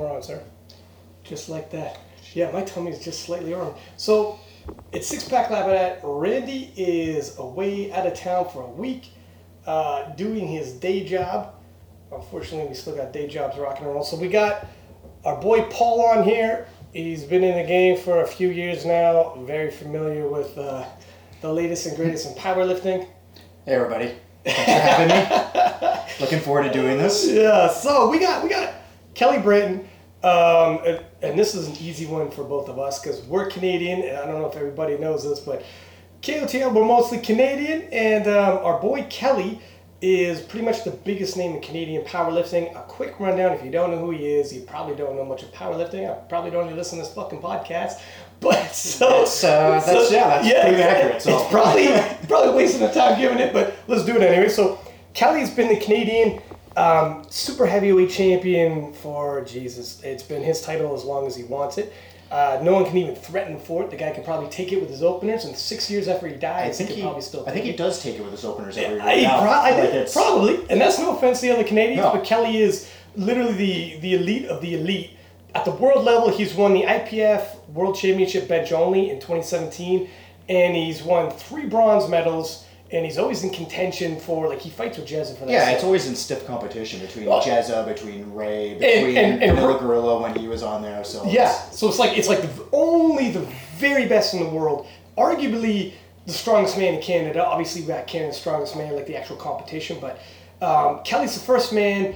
we're on, sir. Just like that. Yeah, my tummy is just slightly wrong. So it's six pack lab at Randy is away out of town for a week, uh, doing his day job. Unfortunately, we still got day jobs rocking and roll. So we got our boy Paul on here. He's been in the game for a few years now. Very familiar with uh, the latest and greatest in powerlifting. Hey everybody, thanks for having me. Looking forward to doing this. Yeah, so we got we got Kelly Branton, um, and, and this is an easy one for both of us because we're Canadian, and I don't know if everybody knows this, but KOTL we're mostly Canadian, and um, our boy Kelly is pretty much the biggest name in Canadian powerlifting. A quick rundown: if you don't know who he is, you probably don't know much of powerlifting. I probably don't even listen to this fucking podcast. But so That's, uh, that's- yeah, that's pretty accurate, so. It's probably probably wasting the time giving it, but let's do it anyway. So Kelly's been the Canadian um, super heavyweight champion for Jesus. It's been his title as long as he wants it. Uh, no one can even threaten for it. The guy can probably take it with his openers, and six years after he dies, I think he he, probably still. I think he does take it with his openers every I, year. pro- I Like, think probably, and that's no offense to the other Canadians, No. but Kelly is literally the the elite of the elite. At the world level, he's won the IPF World Championship bench only in 2017, and he's won three bronze medals. And he's always in contention for like he fights with Jezza for that. Yeah, it's always in stiff competition between Oh. Jezza, between Ray, between and- and- Vanilla Gorilla when he was on there. So Yeah, it's- so it's like it's like the, only the very best in the world, arguably the strongest man in Canada. Obviously, we got Canada's strongest man, like the actual competition. But um, Kelly's the first man,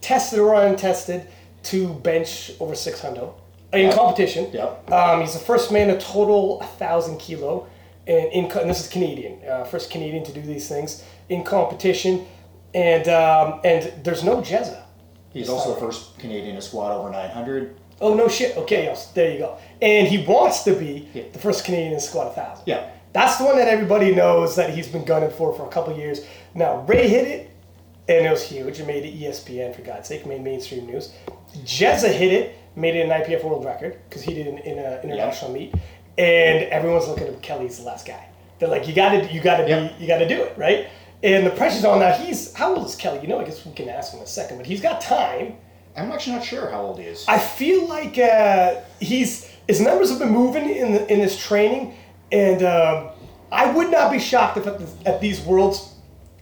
tested or untested, to bench over six hundred in competition. Yep. Um, he's the first man to total a thousand kilo, and in and this is Canadian, uh, first Canadian to do these things in competition, and um, and there's no Jezza. he's also the first Canadian to squat over 900. Oh no shit. Okay, yes, there you go. And he wants to be Yeah. the first Canadian to squat a thousand. Yeah. That's the one that everybody knows that he's been gunning for for a couple years. Now Ray hit it, and it was huge. It made it ESPN for God's sake, made mainstream news. Jezza hit it, made it an IPF world record because he did it in an international meet, and everyone's looking at Kelly's the last guy. They're like, you gotta, you gotta Yep. be, you gotta do it, right? And the pressure's on now. He's how old is Kelly? You know, I guess we can ask him in a second, but he's got time. I'm actually not sure how old he is. I feel like uh, he's his numbers have been moving in the, in his training, and um, I would not be shocked if at, the, at these worlds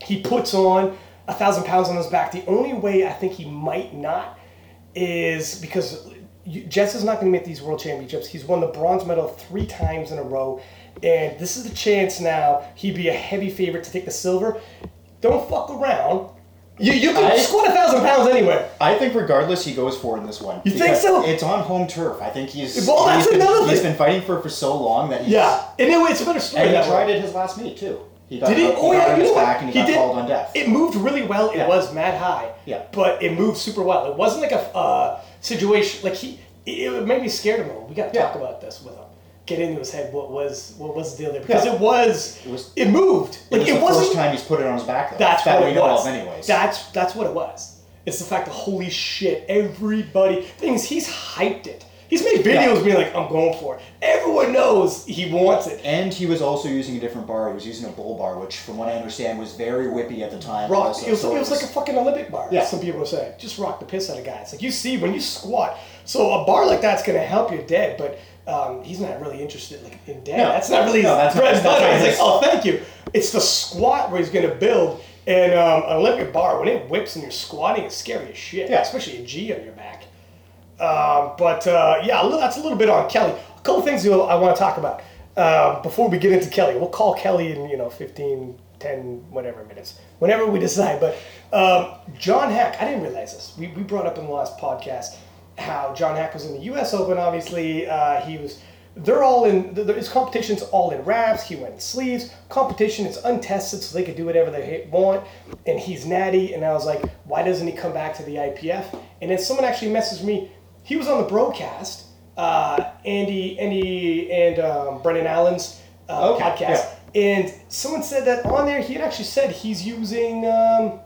he puts on a thousand pounds on his back. The only way I think he might not is because you- Jess is not going to make these world championships. He's won the bronze medal three times in a row, and this is the chance now. He'd be a heavy favorite to take the silver. Don't fuck around. You, you can I- squat a thousand pounds anyway. I think regardless, he goes for it in this one. You think so? It's on home turf. I think he's. Well, that's he's been, another He's thing. been fighting for it for so long that he's. Yeah, and anyway, it's a better story. And he that tried way. it his last meet too. He got, Did he? he Oh got yeah, you his know what? back and he, got did. called on death. It moved really well. It Yeah. was mad high. Yeah. But it moved super well. It wasn't like a uh, situation like he. It, made me scared of him. We got to Yeah. talk about this with him. Get into his head. What was what was the deal there? Because Yeah. it was. It was- It moved. it Like was it, the wasn't. first time he's put it on his back though. That's that what we it know was. anyways. That's that's what it was. It's the fact that holy shit, everybody things he's hyped it. He's made videos Yeah. being like, I'm going for it. Everyone knows he wants it. and he was also using a different bar. He was using a bull bar, which, from what I understand, was very whippy at the time. rock. also. it, was, So it was like a fucking Olympic bar. Yeah. Some people say just rock the piss out of guys. Like you see when you squat. So a bar like that's gonna help your dead, but um, he's not really interested like in dead. No. That's not really No, his that's bread and butter. He's like, oh, thank you. It's the squat where he's gonna build. And um, an Olympic bar, when it whips and you're squatting, it's scary as shit. Yeah. Especially a G on your back. Um, but uh, yeah, that's a little bit on Kelly. A couple things I want to talk about uh, before we get into Kelly. We'll call Kelly in you know 15, 10, whatever minutes, whenever we decide. But um, John Haack, I didn't realize this. We, we brought up in the last podcast how John Haack was in the U.S. Open. Obviously, uh, he was. They're all in. His competition's all in wraps. He went in sleeves. Competition is untested, so they could do whatever they want. And he's natty. And I was like, why doesn't he come back to the IPF? And then someone actually messaged me. He was on the broadcast. Uh, Andy, Andy, and um, Brennan Allen's uh, Okay, podcast. And someone said that on there, he had actually said he's using um,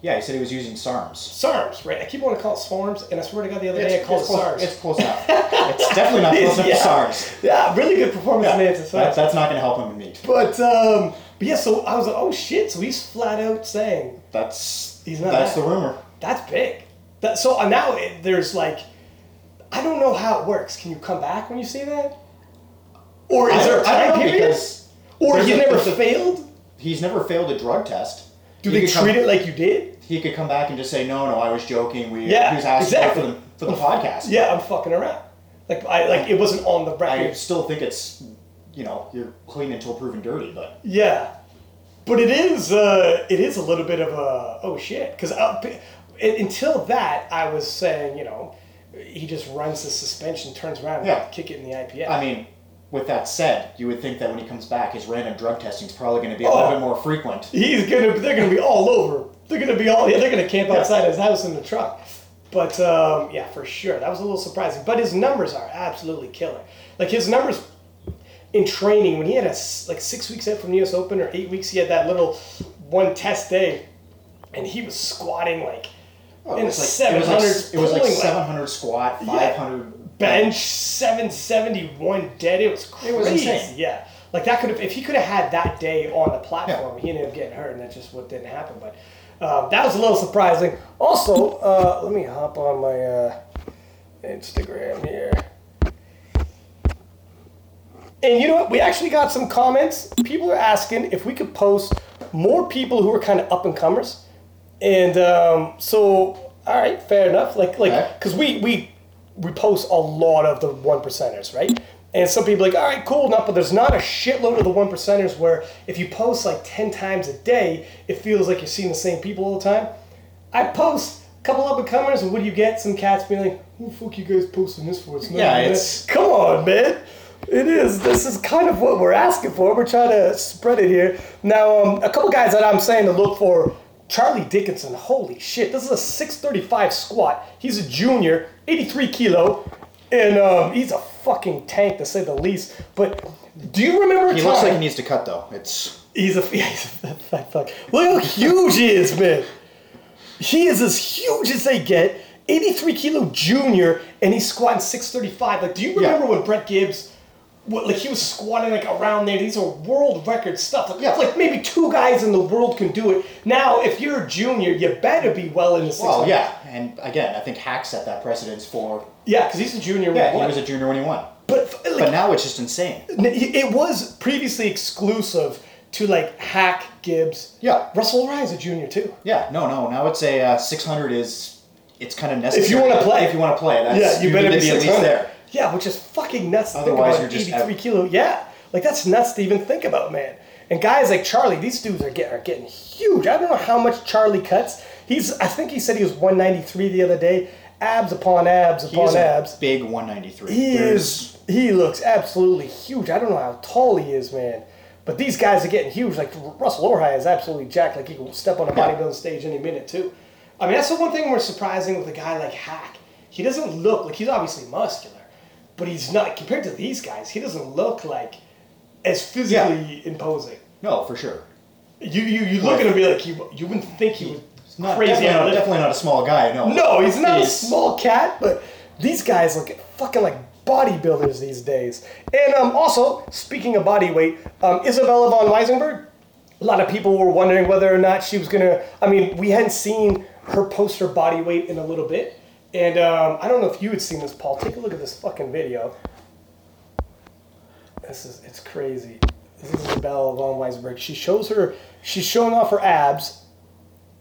Yeah, he said he was using SARMs. SARMs, right? I keep wanting to call it SARMs, and I swear to God, the other day I called it close, SARS. it's close enough. it's definitely not close enough Yeah. to SARS. Yeah, really good performance Yeah, enhancing that, that's not going to help him in meet. But um, but yeah, so I was like, oh shit! So he's flat out saying That's He's not that's that. the rumor. that's big. That, so uh, now it, there's like I don't know how it works. Can you come back when you say that? Or is I there a time period? because Or you a- never failed? He's never failed a drug test. Do He they could come- treat it like you did? He could come back and just say, "No, no, I was joking. We Yeah, he was asking exactly. for the for the podcast." Yeah, I'm fucking around. Like I like it wasn't on the record. I still think it's you know you're clean until proven dirty, but Yeah, but it is uh, it is a little bit of a oh shit because until that I was saying you know he just runs the suspension, turns around, and Yeah. kick it in the IPF. I mean, with that said, you would think that when he comes back, his random drug testing is probably going to be a Oh. little bit more frequent. He's gonna they're gonna be all over. They're gonna be all yeah, they're gonna camp Yeah. outside his house in the truck. But um, yeah, for sure, that was a little surprising. But his numbers are absolutely killer. Like his numbers in training when he had a like six weeks out from the U.S. Open or eight weeks, he had that little one test day, and he was squatting like Oh, it was like, it was like, it was like pulling, like, 700 squat, 500 bench 771 dead. It was crazy. It was insane. Yeah. Like that could have, if he could have had that day on the platform, he ended up getting hurt, and that's just what didn't happen. But um, that was a little surprising. Also, uh, let me hop on my uh, Instagram here. And you know what? We actually got some comments. People are asking if we could post more people who are kind of up and comers. And um, so, all right, fair enough. Like, like, because we we we post a lot of the one percenters, right? And some people are like, all right, cool enough, but there's not a shitload of the one percenters where if you post like ten times a day, it feels like you're seeing the same people all the time. I post a couple up and comers, and what do you get? Some cats being like, "Who the fuck you guys posting this for?" It's not Yeah, it's- come on, man. It is. This is kind of what we're asking for. We're trying to spread it here. Now, um, a couple guys that I'm saying to look for. Charlie Dickinson. Holy shit! This is a 635 squat. He's a junior, 83 kilo, and um, he's a fucking tank to say the least. But do you remember? He looks like he needs to cut though. It's He's a, yeah, he's a fat fuck. Look how huge he is, man. He is as huge as they get. 83 kilo junior, and he's squatting 635. Like, do you remember when Brett Gibbs, what, like, he was squatting like around there? These are world record stuff. Like, Yeah. like maybe two guys in the world can do it. Now, if you're a junior, you better be well in the 600. well, yeah, and again, I think Haack set that precedence for. Yeah, because he's a junior. when Yeah, he he won. was a junior when he won, but, like, but now it's just insane. it was previously exclusive to, like, Haack, Gibbs. Yeah. Russell Ryan's a junior, too. Yeah, no, no. Now it's a uh, 600 is it's kind of necessary. If you wanna play. if you want to play, that's Yeah, you better need be, to at least there. Yeah, which is fucking nuts to Otherwise, think about. you're just 83 out. kilo. Yeah, like that's nuts to even think about, man. And guys like Charlie, these dudes are getting are getting huge. I don't know how much Charlie cuts. He's I think he said he was 193 the other day. Abs upon abs upon abs. big 193. He There's- is. He looks absolutely huge. I don't know how tall he is, man. But these guys are getting huge. Like Russel Orhii is absolutely jacked. Like he can step on a bodybuilding stage any minute too. I mean, that's the one thing we're surprising with a guy like Haack. He doesn't look like he's obviously muscular, but he's not compared to these guys. He doesn't look like as physically imposing. No, for sure. You you, you look at him be like you you wouldn't think he was Not, crazy. definitely, not, definitely not a small guy. No. No, he's not a small cat, but these guys look fucking like bodybuilders these days. And um, also, speaking of body weight, um, Isabella von Weissenberg, a lot of people were wondering whether or not she was gonna. I mean, we hadn't seen her post her body weight in a little bit. And um, I don't know if you had seen this, Paul. Take a look at this fucking video. This is it's crazy. This is Isabella von Weissenberg. She shows her. She's showing off her abs,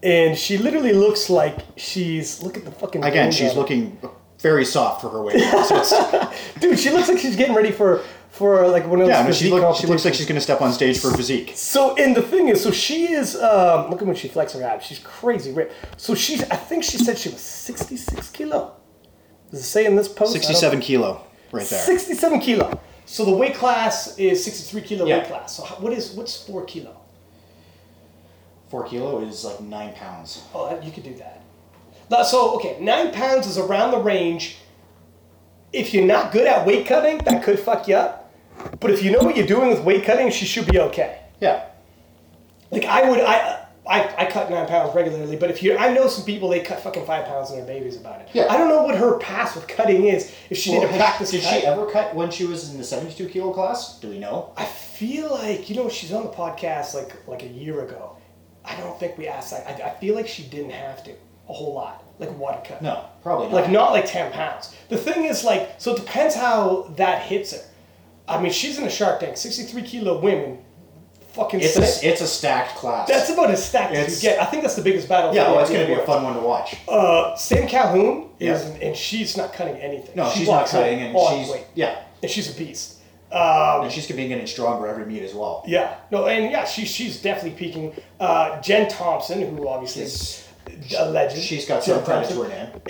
and she literally looks like she's. Look at the fucking. Again, she's looking very soft for her weight. Dude, she looks like she's getting ready for for like one of those. yeah, no, she, look, she looks like she's going to step on stage for physique. So, and the thing is, so she is. Um, look at when she flexes her abs. She's crazy ripped. So she's. I think she said she was sixty-six kilo. Does it say in this post? 67 kilo, right there. 67 kilo. So the weight class is 63 kilo Yeah. weight class. So what is what's four kilo? Four kilo is like nine pounds. Oh, you could do that. So okay, nine pounds is around the range. If you're not good at weight cutting, that could fuck you up. But if you know what you're doing with weight cutting, she should be okay. Yeah. Like I would, I. I, I cut nine pounds regularly, but if you, I know some people they cut fucking five pounds and they're babies about it. Yeah. I don't know what her past with cutting is. If she Well, didn't has- practice, did cut. she ever cut when she was in the 72 kilo class? Do we know? I feel like you know she's on the podcast like like a year ago. I don't think we asked that. I, I feel like she didn't have to a whole lot. like water cut. No, probably not. Like not like ten pounds. The thing is like so it depends how that hits her. I mean she's in a Shark Tank, sixty three kilo women, fucking. it's sick. a it's a stacked class. that's about as stacked as It's- you get. I think that's the biggest battle. yeah, well, it's going to be a fun one to watch. Uh, Sam Calhoun is, Yeah. and she's not cutting anything. No, She she's not cutting, and she's weight. yeah, and she's a beast. Um, and she's going to be getting stronger every meet as well. yeah, no, and yeah, she, she's definitely peaking. Uh, Jen Thompson, who obviously is a legend. She's got Jen some credit to her name.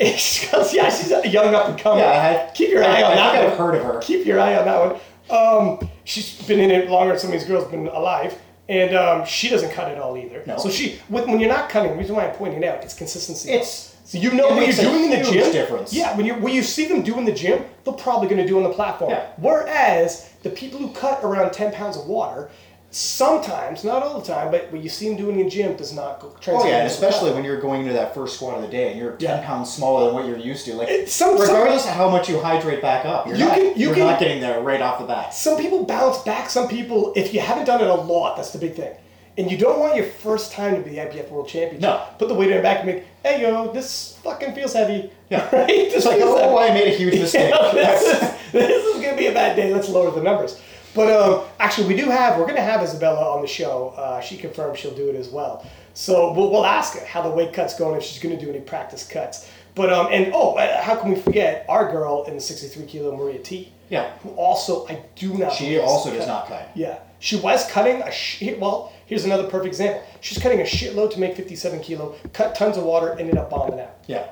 Yeah, she's a young up and coming. Yeah, I keep your I- eye on I that think one. I've heard of her. Keep your eye on that one. Um, she's been in it longer than some of these girls have been alive, and um, she doesn't cut it all either. No. So she, with, when you're not cutting, the reason why I'm pointing it out, it's consistency. It's- so you know what you're doing in the gym. difference. Yeah, when you when you see them do in the gym, they're probably going to do on the platform. Yeah. Whereas the people who cut around 10 pounds of water, sometimes, not all the time, but what you see them doing in the gym does not go translate. Oh yeah, and especially when you're going into that first squat of the day and you're ten Yeah. pounds smaller than what you're used to. Like It- some- some- regardless of how much you hydrate back up, you're You not can- you are not getting there right off the bat. Some people bounce back. Some people, if you haven't done it a lot, that's the big thing. And you don't want your first time to be the IPF World Championship. No. Put the weight in the back and make, hey yo, this fucking feels heavy. Yeah. right? This It's like, feels oh, heavy. I made a huge mistake. Yeah, this, is, this is gonna be a bad day. Let's lower the numbers. But um, actually, we do have. We're gonna have Isabella on the show. Uh, she confirmed she'll do it as well. So we'll, we'll ask her how the weight cuts going if she's gonna do any practice cuts. But um, and oh, uh, how can we forget our girl in the 63 kilo Maria Htee? Yeah. Who also I do not. She also does cut. not cut. Yeah, she was cutting a sh- well. Here's another perfect example. She's cutting a shitload to make 57 kilo. Cut tons of water, ended up bombing out Yeah.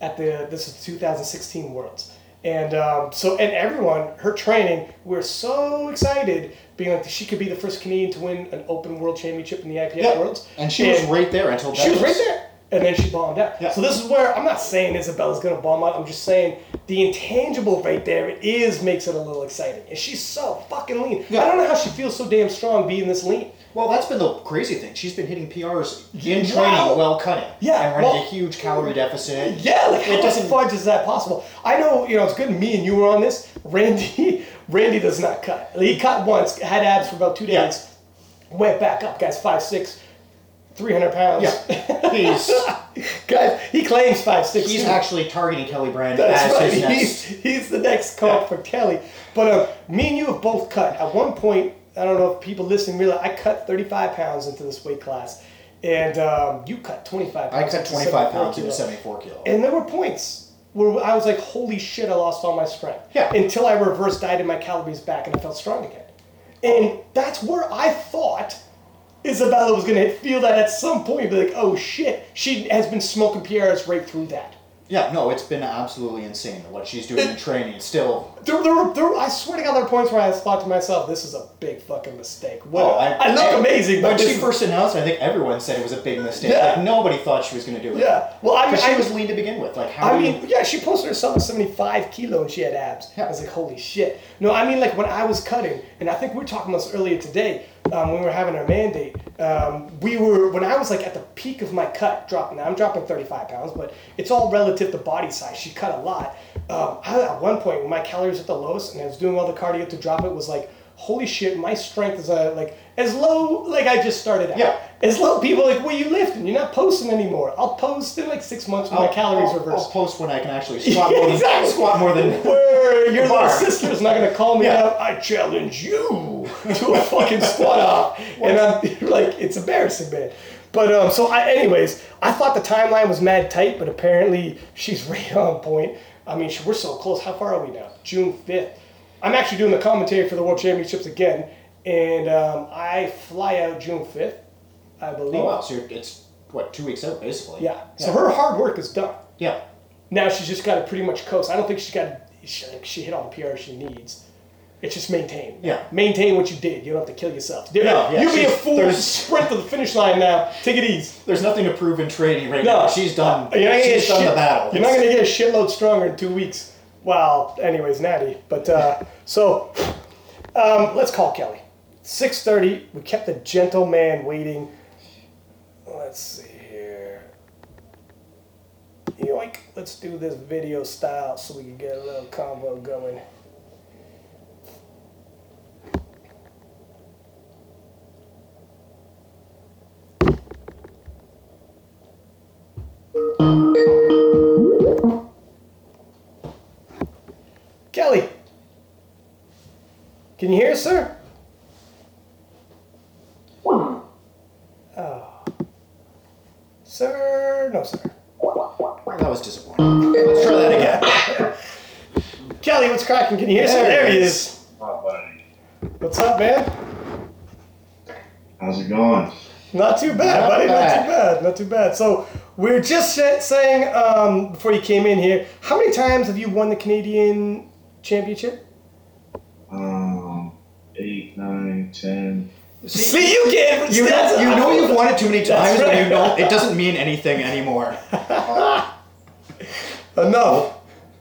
at the this is 2016 Worlds. And um, so, and everyone, her training, we're so excited, being like she could be the first Canadian to win an Open World Championship in the IPF Yeah. Worlds. And she was right there until She was right there, and then she bombed out. Yeah. So this is where I'm not saying Isabella's gonna bomb out. I'm just saying the intangible right there it is makes it a little exciting. And she's so fucking lean. Yeah. I don't know how she feels so damn strong being this lean. Well, that's been the crazy thing. She's been hitting PRs in Wow. training while cutting. Yeah, And running well- a huge calorie deficit. Yeah, like how It doesn't- fudge is that possible? I know, you know, it's good me and you were on this. Randy, Randy does not cut. He cut once, had abs for about two Yeah. days, went back up. Guy's 5'6", 300 pounds. Yeah. He's Guys, he claims 5'6". he's too. actually targeting Kelly Brand That's as right. his next. He's, he's the next comp for Kelly. But uh, me and you have both cut. At one point, I don't know if people listening realize, I cut 35 pounds into this weight class. And um, you cut 25 I cut 25 pounds into 74 kilo. And there were points where I was like, holy shit, I lost all my strength. Yeah. Until I reverse dieted my calories back and I felt strong again. And that's where I thought Isabella was going to feel that at some point. Be like, oh shit, she has been smoking PRs right through that. Yeah, no, it's been absolutely insane what she's doing in training. Still There, there, were, there, I swear to God, there were points where I thought to myself, this is a big fucking mistake. What, Oh, I, look and amazing, but When she first announced, it, I think everyone said it was a big mistake. Yeah. Like nobody thought she was going to do it. Yeah. Well, I mean, she I- was lean to begin with. Like how I do you- mean, yeah, she posted herself at 75 kilo and she had abs. Yeah. I was like, holy shit. No, I mean, like when I was cutting, and I think we were talking about this earlier today um, when we were having our mandate. Um, we were, when I was like at the peak of my cut, dropping, now I'm dropping 35 pounds, but it's all relative to body size. She cut a lot. Um, I, at one point, when my calories at the lowest and I was doing all the cardio to drop it, was like, holy shit, my strength is uh, like as low like I just started out. Yeah. As low people are like, what are you lifting? You're not posting anymore. I'll post in like six months when my I'll- calories I'll, reverse. I'll post when I can actually squat more than Exactly. squat more than. Where your little sister's not gonna call me Yeah. out. I challenge you to a fucking squat off, and I'm like, it's embarrassing, man. But um, so I, anyways, I thought the timeline was mad tight, but apparently she's right on point. I mean, we're so close. How far are we now? June fifth. I'm actually doing the commentary for the World Championships again, and um, I fly out June fifth, I believe. Oh wow! So you're, it's what two weeks out basically. Yeah. So her hard work is done. Yeah. Now she's just got to pretty much coast. I don't think she's got. She, she hit all the PR she needs. It's just maintain. Yeah. Maintain what you did. You don't have to kill yourself. Dude, No, yeah, you be a fool. there's- Sprint to the finish line now. Take it easy. There's nothing to prove in training right No, now. She's done. You're not gonna she's get done shit, the battle. You're not going to get a shitload stronger in two weeks. Well, anyways, Natty. But uh, so um, let's call Kelly. Six thirty. We kept the gentleman waiting. Let's see here. Yoink. Let's do this video style so we can get a little combo going. Kelly, can you hear us, sir? Oh. Sir, no, sir. That was disappointing. Let's try that again. Kelly, what's cracking? Can you hear us? sir? There There he he is. is. Oh, buddy. What's up, man? How's it going? Not too bad, Not buddy. Not too bad. Not too bad. So we're just sa- saying um, before you came in here, how many times have you won the Canadian Championship? Um, eight, nine, ten. See, you can't. You know, you know you've won it too many That's times, and right. you know it doesn't mean anything anymore. enough.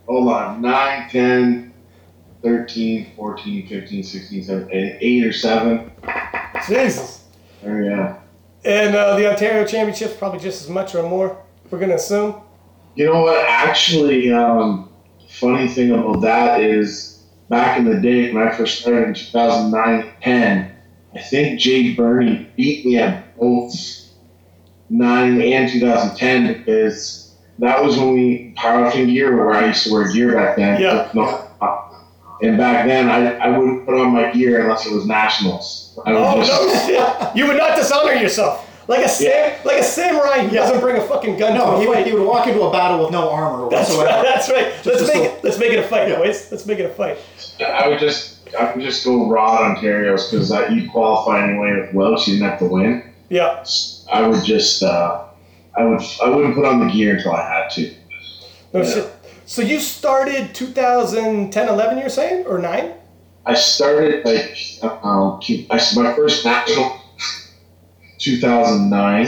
Hold on. 9, 10, 13, 14, 15, 16, 17, 8 or 7. Jesus. There you go. And uh, the Ontario Championship's probably just as much or more. We're gonna assume. You know what? Actually, um, funny thing about that is back in the day when I first started in 2009 10, I think Jake Burney beat me at both 9 and 2010 because that was when we powerlifting gear where I used to wear gear back then. Yeah. No, and back then, I, I wouldn't put on my gear unless it was nationals. Oh just, no! You would not dishonor yourself like a sam- Yeah. like a samurai who Yeah. doesn't bring a fucking gun No, to he would, fight. he would walk into a battle with no armor That's whatsoever. right. That's right. Let's Just make a- it. Let's make it a fight, Yeah. boys. Let's make it a fight. I would just I would just go raw Ontario's because uh, you qualify anyway with Welsh. You didn't have to win. Yeah. I would just uh, I would I wouldn't put on the gear until I had to. No Yeah. shit. So you started 2010, 11, you're saying, or nine? I started like um, I my first national 2009,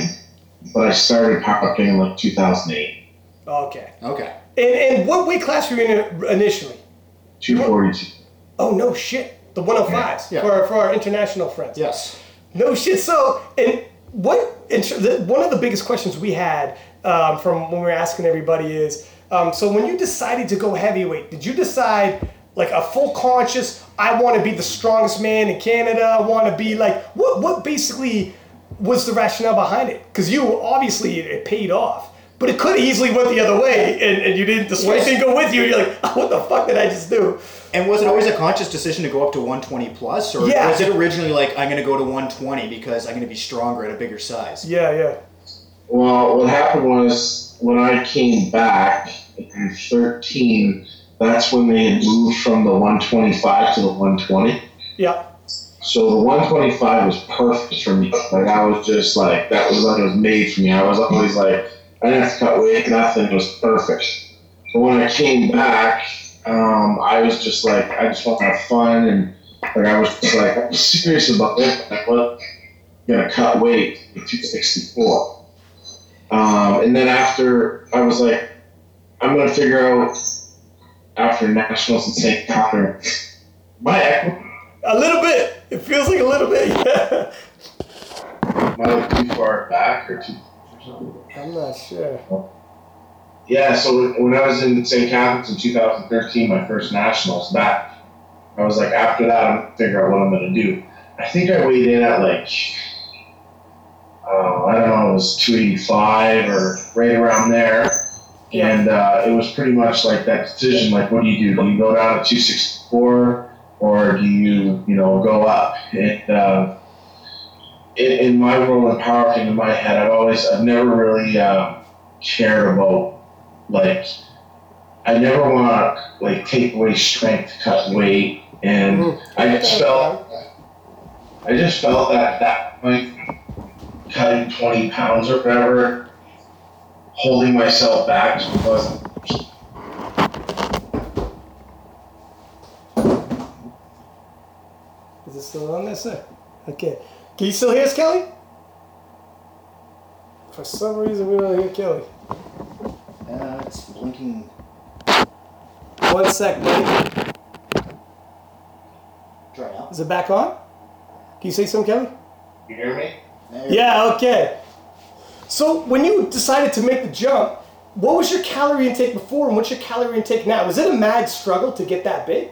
but I started powerlifting in like 2008, Okay. Okay. And and what weight class were you in initially? 242. Oh no shit. The 105s Yeah. for for our international friends. Yes. No shit. So, and what? In, tr- the, one of the biggest questions we had um, from when we were asking everybody is, um, so when you decided to go heavyweight, did you decide like a full conscious? I want to be the strongest man in Canada. I want to be like what? What basically was the rationale behind it? Because you obviously it, it paid off. But it could easily went the other way, and, and you didn't. The sweat Yes. didn't go with you. And You're like, what the fuck did I just do? And was it always a conscious decision to go up to 120 plus, or Yeah. was it originally like I'm going to go to 120 because I'm going to be stronger at a bigger size? Yeah, yeah. Well, what happened was when I came back in 13, that's when they had moved from the 125 to the 120. Yeah. So the 125 was perfect for me. Like I was just like that was like it was made for me. I was always like I didn't have to cut weight, nothing. It was perfect. But when I came back, um, I was just like I just want to have fun and like I was just like I'm serious about it. What? Gonna cut weight to 264. Um, and then after I was like, I'm gonna figure out after nationals in St. Catherine, my equity A little bit. It feels like a little bit. Yeah. Am I like too far back or too? or something? I'm not sure. Yeah, so when- when I was in St. Catharines in 2013, my first nationals, that I was like, after that, I'm gonna figure out what I'm gonna do. I think I weighed in at like, uh, I don't know, it was 285 or right around there. And uh, it was pretty much like that decision, like, what do you do? Do you go down to 264 or do you, you know, go up? And uh, in, in my world of powerlifting, in my head, I've always, I've never really uh, cared about, like, I never want to, like, take away strength, cut weight. And Mhm. I just felt, I just felt that that point, cutting 20 pounds or whatever, holding myself back just wasn't. It still on there, sir? Okay. Can you still hear us, Kelly? For some reason, we don't hear Kelly. Uh, it's blinking. One sec, buddy. Try now. Is it back on? Can you say something, Kelly? You hear me? There you Yeah, okay. So, when you decided to make the jump, what was your calorie intake before and what's your calorie intake now? Was it a mad struggle to get that big?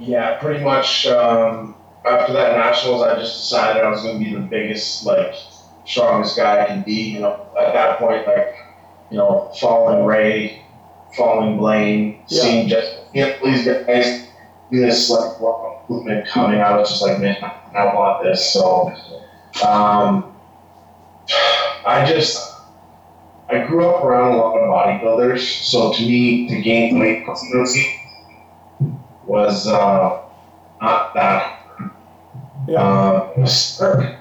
Yeah, pretty much. Um, after that nationals, I just decided I was going to be the biggest, like, strongest guy I can be. You know, at that point, like, you know, following Ray, following Blaine, Yeah. seeing just you know, these guys this like movement coming. I was just like, man, I want this. So, um, I just I grew up around a lot of bodybuilders. So to me, to gain weight consistency was uh, not that. Yeah. Um, it was hard.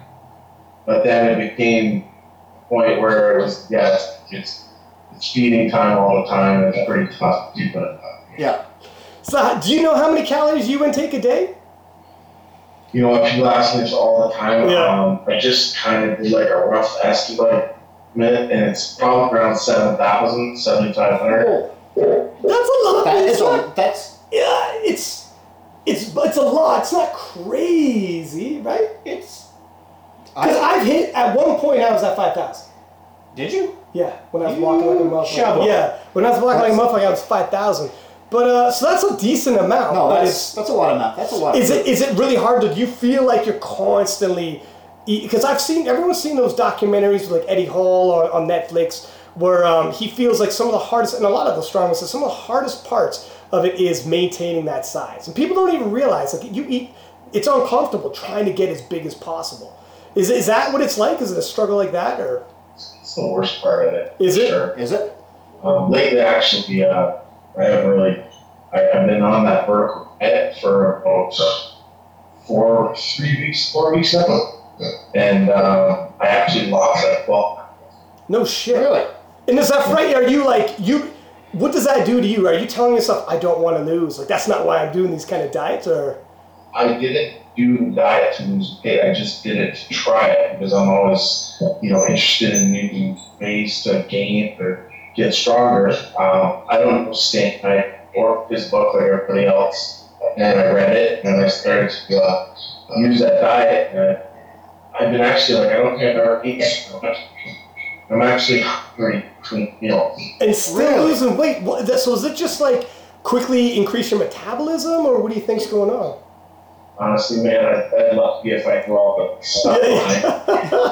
But then it became a point where it was yes, it's, it's, it's feeding time all the time. It's pretty tough to keep it. Yeah. So, do you know how many calories you intake a day? You know, people ask me this all the time. Yeah. Um, I just kind of do like a rough estimate, and it's probably around 7,000, 7,500. Oh, That's a lot. that it's a, that's yeah, it's it's it's a lot. It's not crazy, right? It's because I've hit at one point I was at five thousand. did you? Yeah, when I was walking like a You motherfucker. shovel. Yeah, when I was walking like a That's- motherfucker, I was five thousand. But uh, so that's a decent amount. No, that's that's a lot of math. That's a lot. Is of it is it really hard? Do you feel like you're constantly? Because I've seen everyone's seen those documentaries with like Eddie Hall on, on Netflix, where um, he feels like some of the hardest, and a lot of the strongest, some of the hardest parts of it is maintaining that size, and people don't even realize like you eat, it's uncomfortable trying to get as big as possible. Is is that what it's like? Is it a struggle like that, or It's the worst part of it. Is for it? Sure. Is it? Um, lately, actually, uh, I haven't really. I, I've been on that vertical diet for about uh, four, three weeks, four weeks now, and um, I actually lost that twelve. no shit? Really? And does that frighten? Are you like you? What does that do to you? Are you telling yourself I don't want to lose? Like that's not why I'm doing these kind of diets, or I didn't do diet to lose weight. I just did it to try it because I'm always, you know, interested in new ways to gain it or get stronger. Um, I don't understand. I worked this book like everybody else, and I read it, and I started to uh, use that diet. And I've been actually like, I don't think I've ever eaten so much. I'm actually hungry between meals. and still Really? losing weight. What, that, so is it just like quickly increase your metabolism, or what do you think's going on? Honestly, man, I'd, I'd love to be a fight for all the stuff.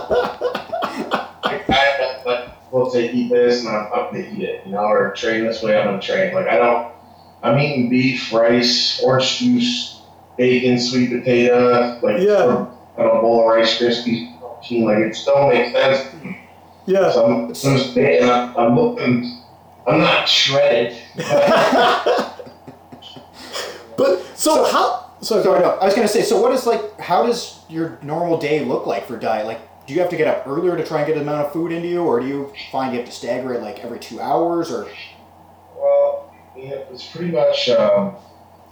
I, I, like, we'll say eat this and I'm up to eat it, you know, or train this way, I'm gonna train. Like, I don't, I'm eating beef, rice, orange juice, bacon, sweet potato, like, Yeah. or, I don't know, bowl of Rice Krispies, protein, like, it still makes sense. Yeah. So I'm, so I'm, just- and I'm, I'm looking, I'm not shredded. But so, So- how? So, Sorry, no. I was gonna say. So, what is like? How does your normal day look like for diet? Like, do you have to get up earlier to try and get an amount of food into you, or do you find you have to stagger it like every two hours, or? Well, yeah, it's pretty much um,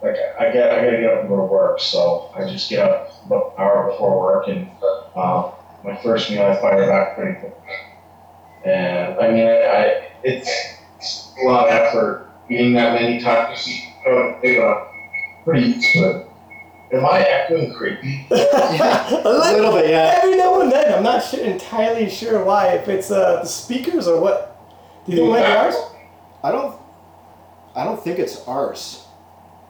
like I get I gotta get up and go to work, so I just get up about an hour before work, and um, my first meal I fire back pretty quick. And I mean, I, I it's, it's a lot of effort eating that many times. Uh, it, uh, pretty good. Am I acting creepy? a A little bit, yeah. Every now and then, I'm not sure, entirely sure why. If it's uh, the speakers or what. Do you think it might be ours? I don't. I don't think it's ours.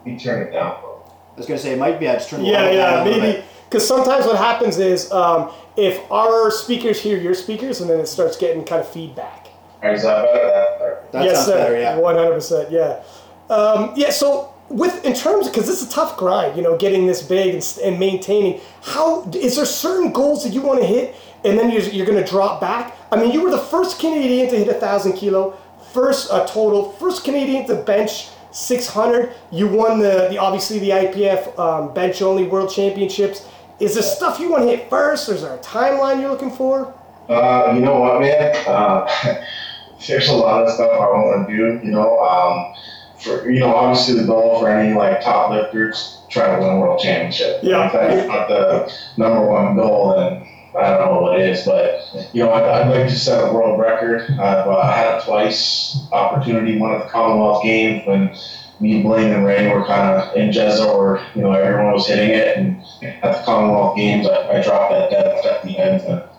You turn it down. Though. I was gonna say it might be. I just turned the Yeah, volume down yeah, a little maybe. Bit. Because sometimes what happens is um, if our speakers hear your speakers, and then it starts getting kind of feedback. Is that better? That yes, sir. better. Yeah. One hundred percent. Yeah. Um, yeah. So with in terms of because it's a tough grind, you know, getting this big and, and maintaining. How is there certain goals that you want to hit, and then you're, you're going to drop back? I mean, you were the first Canadian to hit a thousand kilo, first uh, total, first Canadian to bench. 600 you won the, the obviously the ipf um, bench only world championships is there stuff you want to hit first or is there a timeline you're looking for Uh, you know what, man? Uh, there's a lot of stuff I want to do. You know, um, for you know, obviously the goal for any like top lifters try to win a world championship. Yeah. That's not the number one goal, and I don't know what it is. But you know, I'd, I'd like to set a world record. I've uh, had twice. Opportunity, one at the Commonwealth Games when me, Blaine, and Ray were kind of in Jezo, where you know everyone was hitting it, and at the Commonwealth Games, I, I dropped that death at the end. To,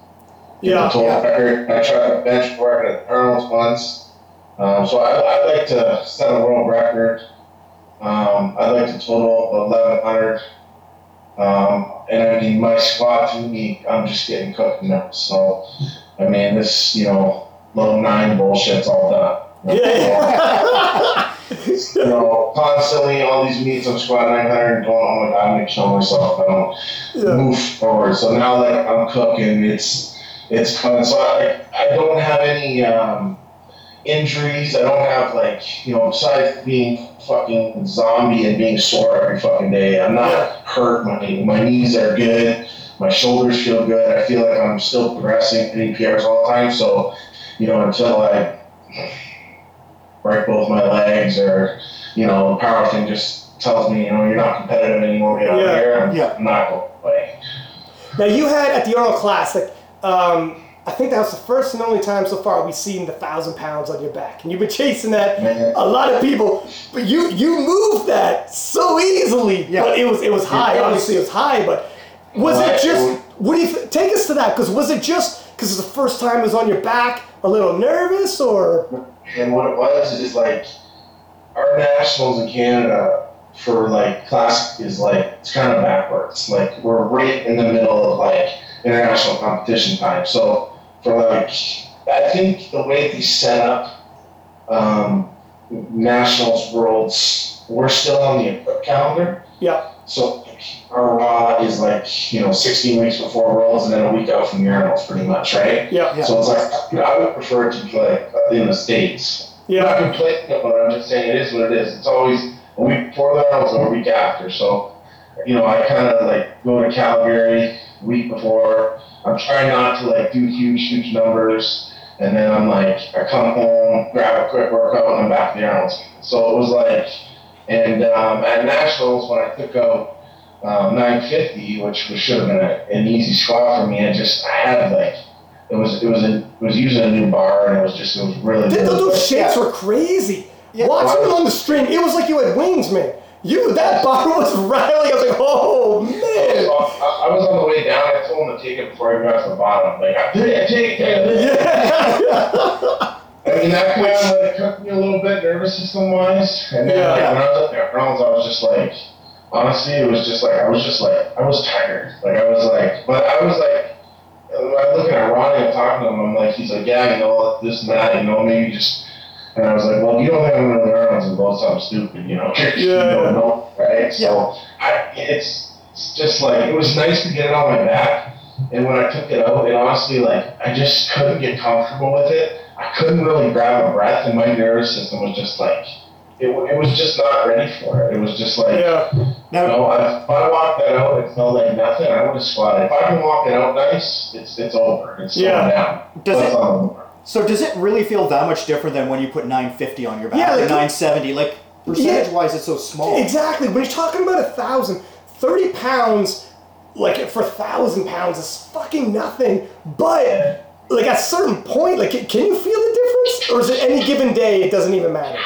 yeah the total record. I tried to bench it at Arnold's once. Um, so I, I'd like to set a world record. Um, I'd like to total 1,100. Um, and I mean, my squat to me, I'm just getting cooked now. So, I mean, this, you know, low nine bullshit's all done. Yeah. you know, constantly all these meets, I'm 900 going, oh my god, I'm gonna kill myself. I don't Yeah. move forward. So now that I'm cooking, it's it's fun. So I, I don't have any um, injuries. I don't have like you know, besides being fucking zombie and being sore every fucking day, I'm not hurt. My my knees are good. My shoulders feel good. I feel like I'm still progressing, hitting PRs all the time. So, you know, until I break both my legs or, you know, powerlifting just tells me, you know, you're not competitive anymore. Get out Yeah. here. I'm, Yeah. I'm not going to play. Now you had at the Arnold Classic, um, I think that was the first and only time so far we've seen the thousand pounds on your back, and you've been chasing that. Man. A lot of people, but you you moved that so easily. Yeah. But it was it was high. It was- Obviously, it was high. But was Well, it just? What do you th- take us to that? Because was it just because it's the first time it was on your back, a little nervous, or And what it was is like our nationals in Canada for like classic is like it's kind of backwards. Like we're right in the middle of like international competition time. So for like I think the way they set up um, nationals worlds, we're still on the calendar. yeah, So our raw is like you know 16 weeks before worlds and then a week out from the Arnold's pretty much, right? yeah, Yeah. So it's like you know, I would prefer to be like in the states. I'm yeah, not complaining about it. I'm just saying it is what it is. It's always a week before the Arnold's and a week after. So, you know, I kind of like go to Calgary week before. I'm trying not to like do huge, huge numbers. And then I'm like, I come home, grab a quick workout, and I'm back to the Arnold's. So it was like, and um, at Nationals, when I took out um, 950, which was, should have been a, an easy squat for me, I just, I had like, it was, it was, a, it was using a new bar, and it was just, it was really Th- good. those shakes Yeah. were crazy. Yeah. Watching them on the stream, it was like you had wings, man. You that bar was rattling. I was like, oh man. I, I was on the way down. I told him to take it before I got to the bottom. Like, I take it, take it. Yeah. I mean, that kind of like took me a little bit nervous system wise. And then, Yeah. like, when I was up there at I was just like, honestly, it was just like, I was just like, I was tired. Like, I was like, but I was like, when I look at Ronnie and talking to him, I'm like, he's like, yeah, you know, this and that, you know, maybe just. And I was like, well, you don't think I'm going to the Arnold's and go something stupid, you know? you Yeah. don't know, right? So, I, it's, it's just like, it was nice to get it on my back. And when I took it out, it honestly, like, I just couldn't get comfortable with it. I couldn't really grab a breath, and my nervous system was just like, it, it was just not ready for it. It was just like, yeah. you know, I- if I walked that out, it felt like nothing. I would have squatted. If I can walk it out nice, it's it's over. It's Yeah. slowing down. Does That's it- all so does it really feel that much different than when you put 950 on your back Yeah, or 970? Like percentage wise, it's so small. Exactly. When you're talking about a thousand, 30 pounds, like for a thousand pounds is fucking nothing. But like at a certain point, like can you feel the difference? Or is it any given day it doesn't even matter?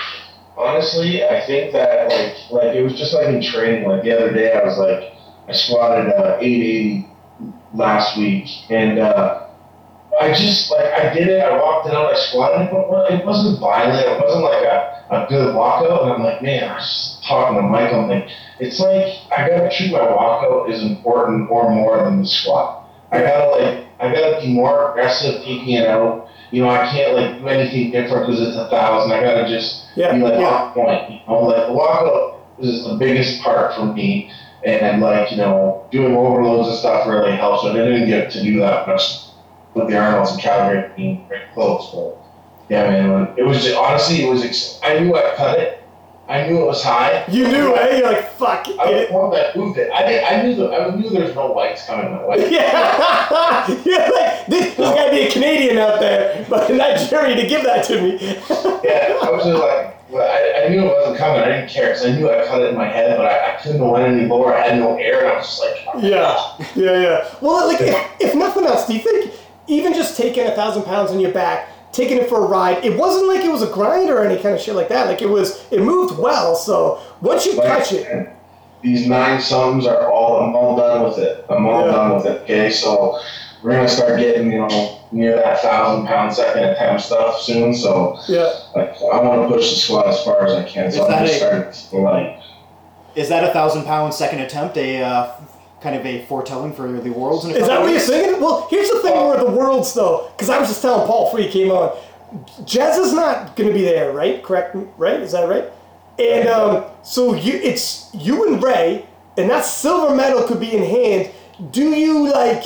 Honestly, I think that like like it was just like in training. Like the other day, I was like I squatted uh, 880 last week, and uh, I just like I did it. I walked it out. I squatted it, but it wasn't violent. It wasn't like a, a good walkout. And I'm like, man, I was just talking to Mike. I'm like, it's like I gotta treat my walkout as important or more than the squat. I gotta like I gotta be more aggressive taking it out. You know, I can't like do anything different because it's a thousand. I gotta just Yeah. be like Yeah. on point. You know, like the walkout is the biggest part for me, and like you know, doing overloads and stuff really helps. And I didn't get to do that much with the Arnold's and Calgary being very close, but yeah, man, it was just, honestly, it was. Ex- I knew I cut it. I knew it was high. You knew, eh? You're like, fuck I was it. the one that moved it. I did, I knew the, I knew there's no whites coming my way. Yeah, you're like, this, there's gotta be a Canadian out there, but in Nigeria to give that to me. Yeah, I was just like, well, I, I knew it wasn't coming. I didn't care because I knew I cut it in my head, but I, I couldn't go in any lower. I had no air, and I was just like, oh, Yeah, yeah, yeah. Well, like, if, if nothing else, do you think even just taking a thousand pounds on your back, taking it for a ride, it wasn't like it was a grind or any kind of shit like that. Like, it was, it moved well. So once you touch it, These nine sums are all. I'm all done with it. I'm all Yeah. done with it. Okay, so we're gonna start getting you know near that thousand pound second attempt stuff soon. So yeah, like I want to push the squat as far as I can. So I'm that just a- starting to like. Is that a thousand pound second attempt a uh, kind of a foretelling for the worlds? Is that what you're weeks? saying? Well, here's the thing where the worlds, though, because I was just telling Paul before you came on, Jazz is not going to be there, right? Correct, right? Is that right? And um, so you, it's you and Ray, and that silver medal could be in hand. Do you like?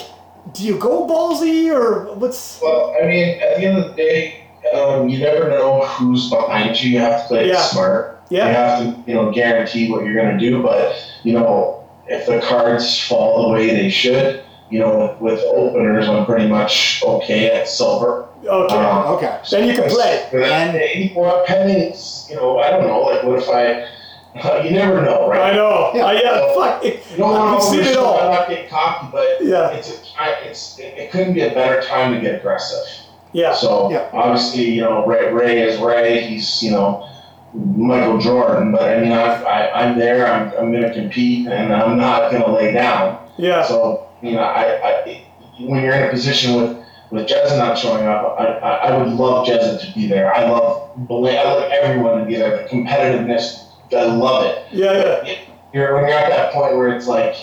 Do you go ballsy or what's? Well, I mean, at the end of the day, um, you never know who's behind you. You have to play it Yeah. smart. Yeah. You have to, you know, guarantee what you're going to do. But you know, if the cards fall the way they should, you know, with openers, I'm pretty much okay at silver. Okay, Um, Okay. then you can play. And what pennies, you know, I don't know. Like, what if I? You never know, right? I know. Yeah. Yeah, yeah fuck. It, You don't want I've to seen it all. I'm not getting cocky, but Yeah. it's a, ti- it's it, it couldn't be a better time to get aggressive. Yeah. So Yeah. obviously, you know, Ray, Ray is Ray. He's you know Michael Jordan, but I mean, I, I I'm there. I'm I'm gonna compete, and I'm not gonna lay down. Yeah. So you know, I, I when you're in a position with with Jez not showing up, I, I, I would love Jez to be there. I love I love everyone to be there. The competitiveness, I love it. Yeah, yeah. You're when you're at that point where it's like,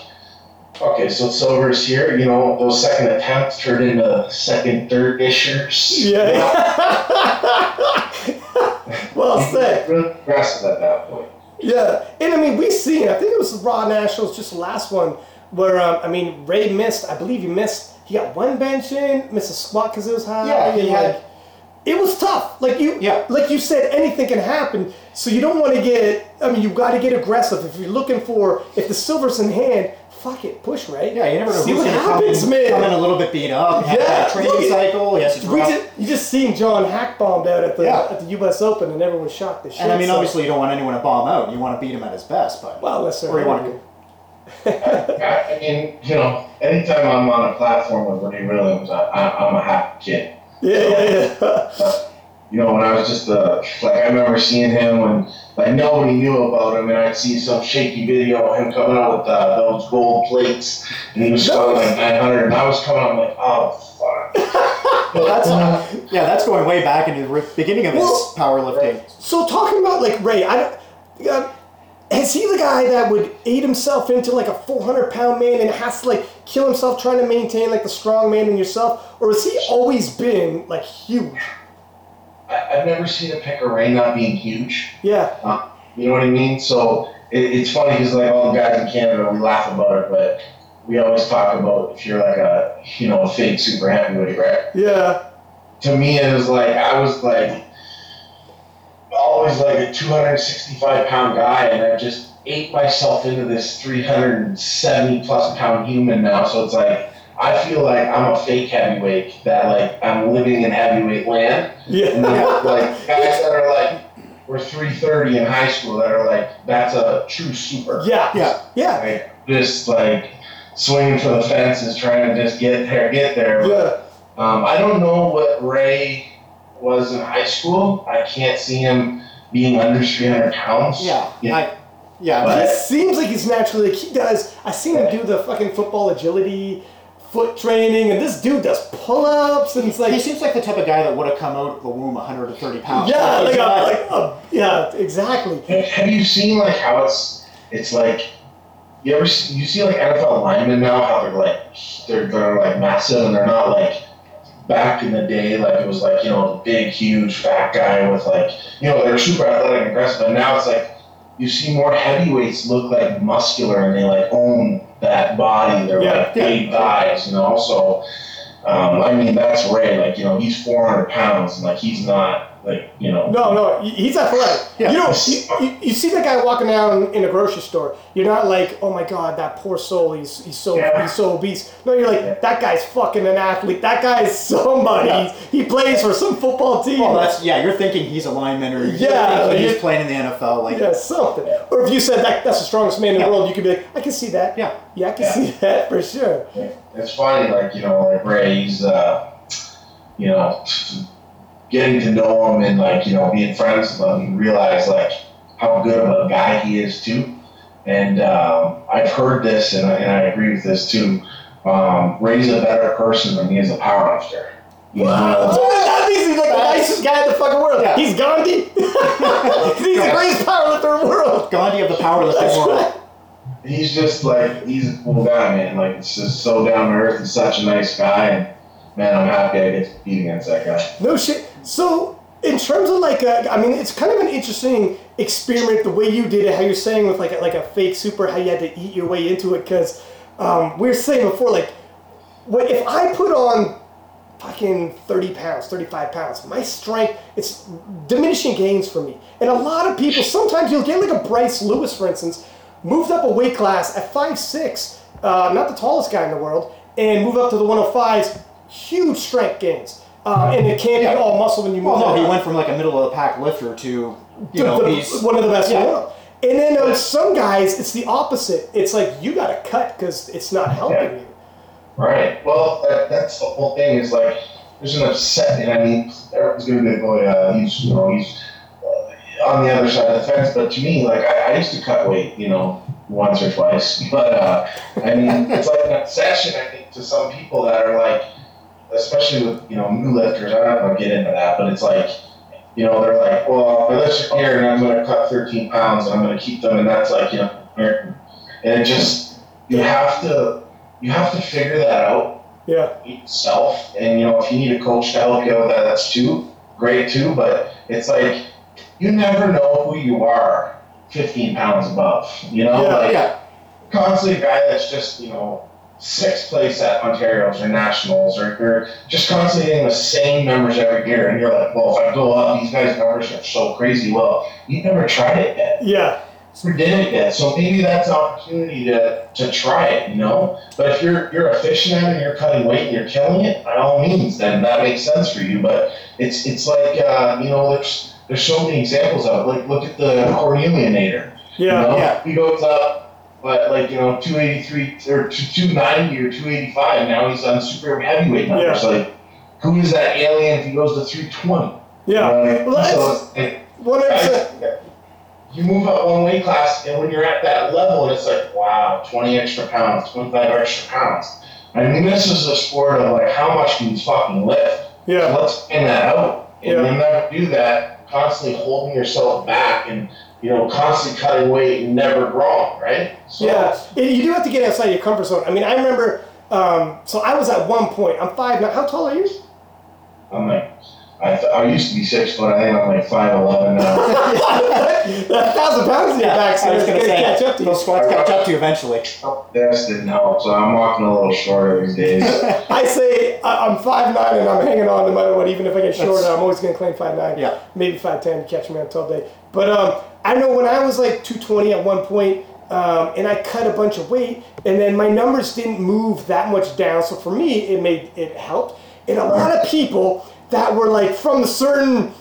okay, so silver's here. You know, those second attempts turn into second, third ishers. Yeah. well said. Really at that point. Yeah, and I mean we've seen. I think it was the Raw Nationals, just the last one, where um, I mean Ray missed. I believe he missed. He got one bench in, missed a squat because it was high. Yeah, he had- like, It was tough. Like you, Yeah. like you said, anything can happen. So you don't want to get. I mean, you got to get aggressive. If you're looking for, if the silver's in hand, fuck it, push right. Yeah, you never know See who's what going to come, happens, in- man. come in a little bit beat up. Yeah, that training look cycle. Yes, it's We rough. just, you just seen John Haack bombed out at the Yeah. at the U.S. Open, and everyone shot the shit. And I mean, so- obviously, you don't want anyone to bomb out. You want to beat him at his best, but well, unless they're or you want to. I, I mean, you know, anytime I'm on a platform with Ray Williams, I, I, I'm a happy kid. Yeah, yeah, yeah. You know, when I was just uh, like, I remember seeing him when like nobody knew about him, and I'd see some shaky video of him coming out with uh, those gold plates, and he was scoring like 900, and I was coming out, I'm like, oh fuck. Well, that's uh, yeah, that's going way back into the beginning of his Well- powerlifting. So talking about like Ray, I don't. Uh, is he the guy that would eat himself into like a 400 pound man and has to like kill himself trying to maintain like the strong man in yourself, or has he always been like huge? I've never seen a pick of Ray not being huge. Yeah, You know what I mean? So it, it's funny because like all the guys in Canada, we laugh about it, but we always talk about if you're like a you know a fake super heavyweight, right? yeah, To me, it was like I was like always like a 265 pound guy, and I just ate myself into this 370 plus pound human now. So it's like I feel like I'm a fake heavyweight that like I'm living in heavyweight land. And yeah, then, like guys that are like were 330 in high school that are like that's a true super. yeah, Yeah. yeah, Like just like swinging for the fences, trying to just get there, get there. yeah. Um, I don't know what Ray was in high school. I can't see him being under 300 pounds. Yeah, Yeah. I, yeah, But- He seems like he's naturally like he does. I seen him do the fucking football agility, foot training, and this dude does pull ups, and it's like he seems like the type of guy that would have come out of the womb 130 pounds. yeah, Like, like a, like a, yeah, exactly. Have- Have you seen like how it's it's like you ever see, you see like NFL linemen now how they're like they're they're like massive and they're not like back in the day like it was like you know a big huge fat guy with like you know they're super athletic and aggressive but now it's like you see more heavyweights look like muscular and they like own that body. They're Yeah, like big guys you know so um, I mean that's Ray like you know he's 400 pounds and like he's not like you know No, no, he's athletic. Yeah. You don't. You, you, you see that guy walking down in a grocery store. You're not like, oh my god, that poor soul. He's he's so Yeah. he's so obese. No, you're like, Yeah. that guy's fucking an athlete. That guy's somebody. Yeah. He plays for some football team. well, that's yeah. You're thinking he's a lineman, or Yeah, thinking like- he's playing in the NFL. Like, yeah, something. Or if you said that that's the strongest man in Yeah. the world, you could be like, I can see that. yeah, Yeah, I can Yeah. see that for sure. It's funny, like you know, like Ray, he's uh, you know, getting to know him and like you know being friends with him, you realize like how good of a guy he is too. And um, I've heard this, and I, and I agree with this too. Um, Ray's a better person than he is a powerlifter. You Wow. know, that means he's like the nicest guy in the fucking world. Yeah. He's Gandhi. he's the greatest powerlifter in the world. Gandhi of the powerlifting world. right. he's just like he's a cool guy, man. Like it's just so down to earth and such a nice guy. And man, I'm happy I get to compete against that guy. No shit. So in terms of like, a, I mean, it's kind of an interesting experiment the way you did it. How you're saying with like a, like a fake super, how you had to eat your way into it because um, we were saying before, like, what if I put on fucking 30 pounds, 35 pounds. My strength, it's diminishing gains for me. And a lot of people, sometimes you'll get like a Bryce Lewis, for instance, moved up a weight class at 5'6, uh, not the tallest guy in the world, and move up to the 105s, huge strength gains. Uh, and it can't Yeah. be all muscle when you move Well, no, he went from like a middle of the pack lifter to, you the- know, the- he's one of the best in Yeah. the world. And then um, some guys, it's the opposite. It's like you got to cut because it's not helping Yeah. you. Right. Well, that, that's the whole thing. Is like there's an upset, and I mean, everyone's gonna be like, "Oh yeah, he's you know he's uh, on the other side of the fence." But to me, like I, I used to cut weight, you know, once or twice. But uh, I mean, it's like an obsession. I think to some people that are like, especially with you know new lifters. I don't gonna get into that, but it's like. You know, they're like, well, I lift here and I'm going to cut 13 pounds and I'm going to keep them, and that's like, you know, and it just, you have to, you have to figure that out Yeah. yourself. And you know, if you need a coach to help you out, with that that's too great too. But it's like you never know who you are 15 pounds above. You know, Yeah, like yeah. constantly a guy that's just you know sixth place at Ontario's or nationals or you're just constantly getting the same numbers every year, and you're like, well, if I go up, these guys' numbers are so crazy. Well, you've never tried it yet Yeah. never did it yet. So maybe that's an opportunity to, to try it, you know? But if you're you're it and you're cutting weight and you're killing it, by all means, then that makes sense for you. But it's it's like uh, you know, there's there's so many examples of it. Like look at the Cornelianator. You Yeah. know? yeah. He goes up but like, you know, two eighty three or two ninety or two eighty five, now he's on super heavyweight numbers. Like who is that alien if he goes to three twenty? Yeah. Well, so it's, it, One guys, you move up one weight class, and when you're at that level, it's like, wow, 20 extra pounds, 25 extra pounds. I mean, this is a sport of like, how much can you fucking lift? Yeah. Let's find that out. And Yeah. you'll never do that, constantly holding yourself back and, you know, constantly cutting weight and never growing, right? So, Yeah, it- you do have to get outside your comfort zone. I mean, I remember. Um, so I was at one point. I'm five now. How tall are you? I'm like, I, th- I used to be six foot, I think I'm like 5'11 now. that thousand pounds in your back, so I was it's gonna gonna say catch up to you. those squats catch up to you eventually. this didn't help, so I'm walking a little shorter these days. I say I- I'm five nine and I'm hanging on no matter what. Even if I get shorter, That's- I'm always gonna claim five nine. Yeah. maybe five ten. to Catch me on top day. But um, I know when I was like two twenty at one point, um, and I cut a bunch of weight, and then my numbers didn't move that much down. So for me, it made it helped. And a lot of people that were like from a certain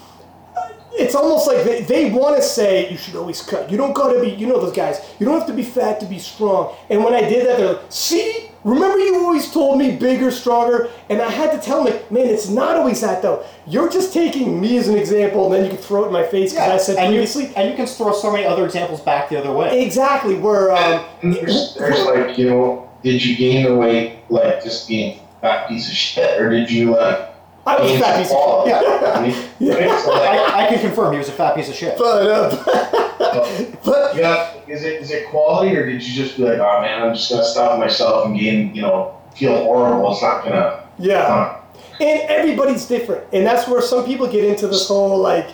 it's almost like they, they want to say you should always cut. You don't gotta be, you know those guys. You don't have to be fat to be strong. And when I did that, they're like, see, remember you always told me bigger, stronger. And I had to tell them, like, man, it's not always that though. You're just taking me as an example, and then you can throw it in my face because I said and previously. You, and you can throw so many other examples back the other way. Exactly. Where um, there's, there's like, you know, did you gain the weight like just being fat piece of shit, or did you like I was a fat some piece of quality? Yeah. I mean, right? So, like, I, I can confirm he was a fat piece of shit. but, uh, but yeah, is it is it quality, or did you just be like, oh man, I'm just gonna stop myself and gain, you know, feel horrible? It's not gonna. yeah. Uh, And everybody's different. And that's where some people get into this whole like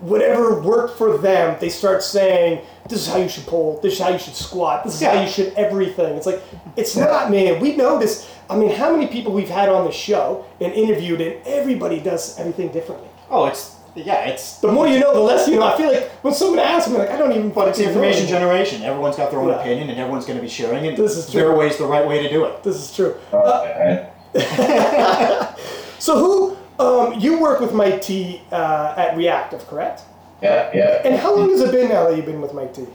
whatever worked for them, they start saying, This is how you should pull, this is how you should squat, this is how you should everything. It's like it's not man, we know this. I mean, how many people we've had on the show and interviewed and everybody does everything differently. Oh, it's yeah, it's The more you know, the less you know. I feel like when someone asks me, like, I don't even but it's the fucking know. information generation. Everyone's got their own Yeah. opinion, and everyone's going to be sharing it. This is Their true. way's the right way to do it. This is true. uh, So who um, you work with Mike T uh, at Reactive, correct? yeah, yeah. And how long has it been now that you've been with Mike T?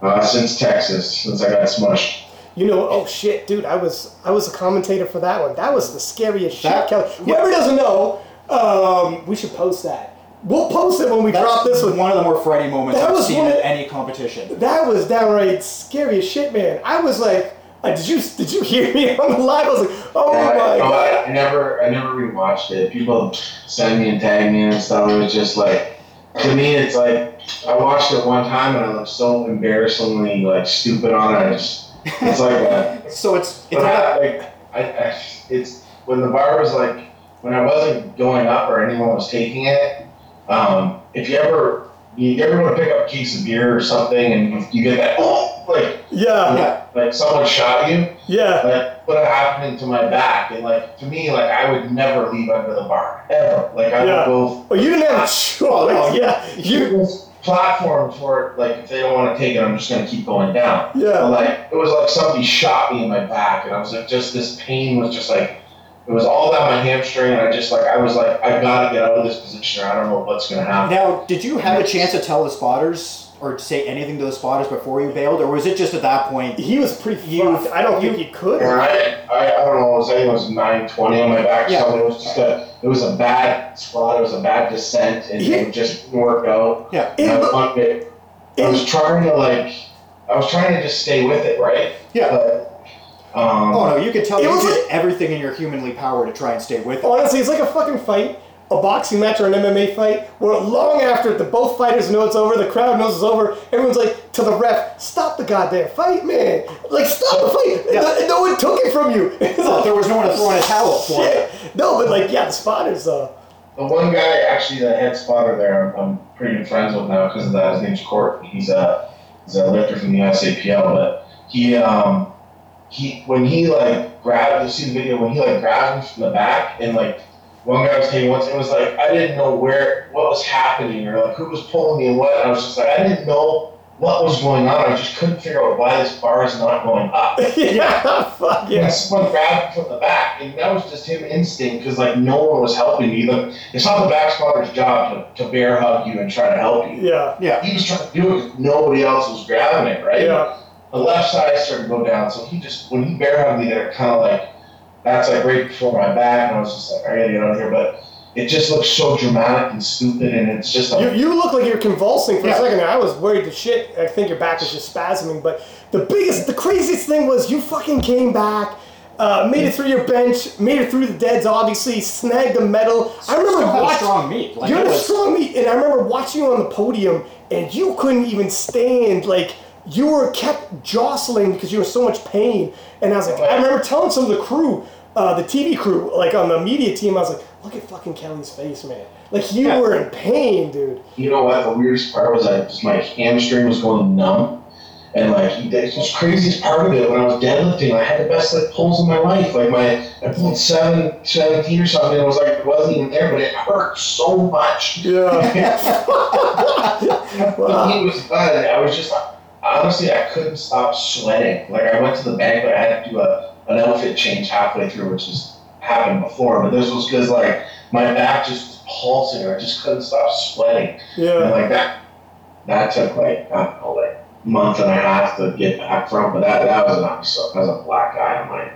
Uh, since Texas, since I got smushed. You know, oh shit, dude, I was I was a commentator for that one. That was the scariest shit, Kelly. Whoever doesn't know, um, we should post that. We'll post it when we That's drop this one. one of the more Freddy moments That I've was seen one at any competition. That was downright scary as shit, man. I was like, uh, did you did you hear me on the live? I was like, oh Yeah, my I, no, god. I, I never, I never rewatched it. People send me and tag me and stuff. It was just like, to me, it's like I watched it one time and I looked so embarrassingly like stupid on it. I just, it's like, a, So it's it's but not, I, like, I, I, it's when the bar was like, when I wasn't going up or anyone was taking it. um, if you ever you ever want to pick up a case of beer or something and you, you get that oh like Yeah, Yeah. like someone shot you yeah. like what happened to my back and like to me like I would never leave under the bar ever like I Yeah. would go Well, you didn't have a choice. no, yeah, you. Use platform for it like if they don't want to take it I'm just gonna keep going down. But Yeah, like it was like somebody shot me in my back and I was like just this pain was just like it was all down my hamstring and I just like I was like I gotta get out of this position or I don't know what's gonna happen. Now, did you have a chance to tell the spotters or say anything to the spotters before you bailed, or was it just at that point? he was pretty You- fucked. I don't think he could. And I, I, I don't know, it was, I think it was 920 on my back. Yeah. So it was just a, it was a bad spot. It was a bad descent, and Yeah. it just didn't work out. Yeah. And I, It- it, I was trying to like, I was trying to just stay with it, right? Yeah. But, um, Oh no, you could tell It you was did like- everything in your humanly power to try and stay with it. Honestly, it's like a fucking fight, a boxing match or an MMA fight, where long after the both fighters know it's over, the crowd knows it's over, everyone's like to the ref, "Stop the goddamn fight, man! Like stop the fight! Yeah. No, no one took it from you." It's Oh, there was no one to throw in a towel for it. Shit. No, but like yeah, the spotters. Uh, the one guy, actually, the head spotter there, I'm, I'm pretty good friends with now because of that. His name's Court. He's a, he's a lifter from the USAPL, but he, um, he, when he like grabbed, you see the video, when he like grabbed me from the back and like, one guy was taking once, it was like, I didn't know where, what was happening or like who was pulling me and what. And I was just like, I didn't know what was going on. I just couldn't figure out why this bar is not going up. yeah, fuck And yeah. someone grabbed from the back, and that was just him instinct because like no one was helping me. The, it's not the back spotter's job to, to bear hug you and try to help you. Yeah, Yeah. He was trying to do it because nobody else was grabbing it, right? yeah, The left side started to go down, so he just when he bear hugged me there, kind of like that's like right before my back, and I was just like, I gotta get out of here, but. It just looks so dramatic and stupid, and it's just like you, you look like you're convulsing for Yeah. a second. there. I was worried to shit. I think your back was just spasming. But the biggest, the craziest thing was you fucking came back, uh, made it through your bench, made it through the deads. Obviously, snagged the medal. I remember Still had a watching. strong meet. Like You're it a was, strong meet, and I remember watching you on the podium, and you couldn't even stand. Like you were kept jostling because you were so much pain. And I was like, I remember telling some of the crew, uh, the TV crew, like on the media team, I was like, look at fucking Kelly's face, man. Like you Yeah. were in pain, dude. you know what? The weirdest part was I just my hamstring was going numb, and like did the craziest part of it when I was deadlifting. I had the best like pulls of my life. Like my I pulled seven, 17 or something. And it was like it wasn't even there, but it hurt so much. Yeah. But he was fun. I was just honestly I couldn't stop sweating. Like I went to the bank, but I had to do a an outfit change halfway through, which has happened before. But this was because like my back just was pulsing. Or I just couldn't stop sweating. And Yeah. like that, that took like I don't know, like month and a half to get back from. But that that was an so that was a black eye on my.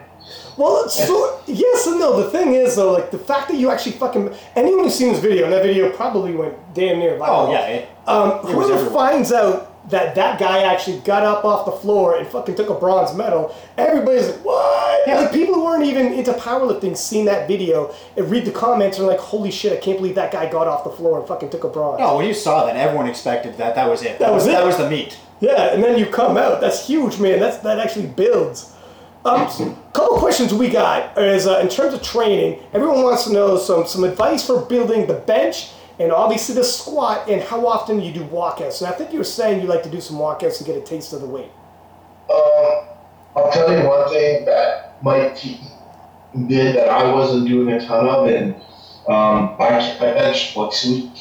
Well, so yes and no. The thing is, though, like the fact that you actually fucking anyone who's seen this video, and that video probably went damn near viral. oh yeah. It, Um, was whoever finds out that that guy actually got up off the floor and fucking took a bronze medal, everybody's like, what? Yeah. Like people who weren't even into powerlifting seen that video and read the comments and are like, holy shit, I can't believe that guy got off the floor and fucking took a bronze. no, when you saw that, everyone expected that. That was it. That was it. That was the meet. Yeah, and then you come out. That's huge, man. That's that actually builds. Um, couple questions we got is uh, in terms of training. Everyone wants to know some some advice for building the bench and obviously the squat and how often you do walkouts. And I think you were saying you like to do some walkouts and get a taste of the weight. Um, I'll tell you one thing that Mike T did that I wasn't doing a ton of, and um, I, I bench a week.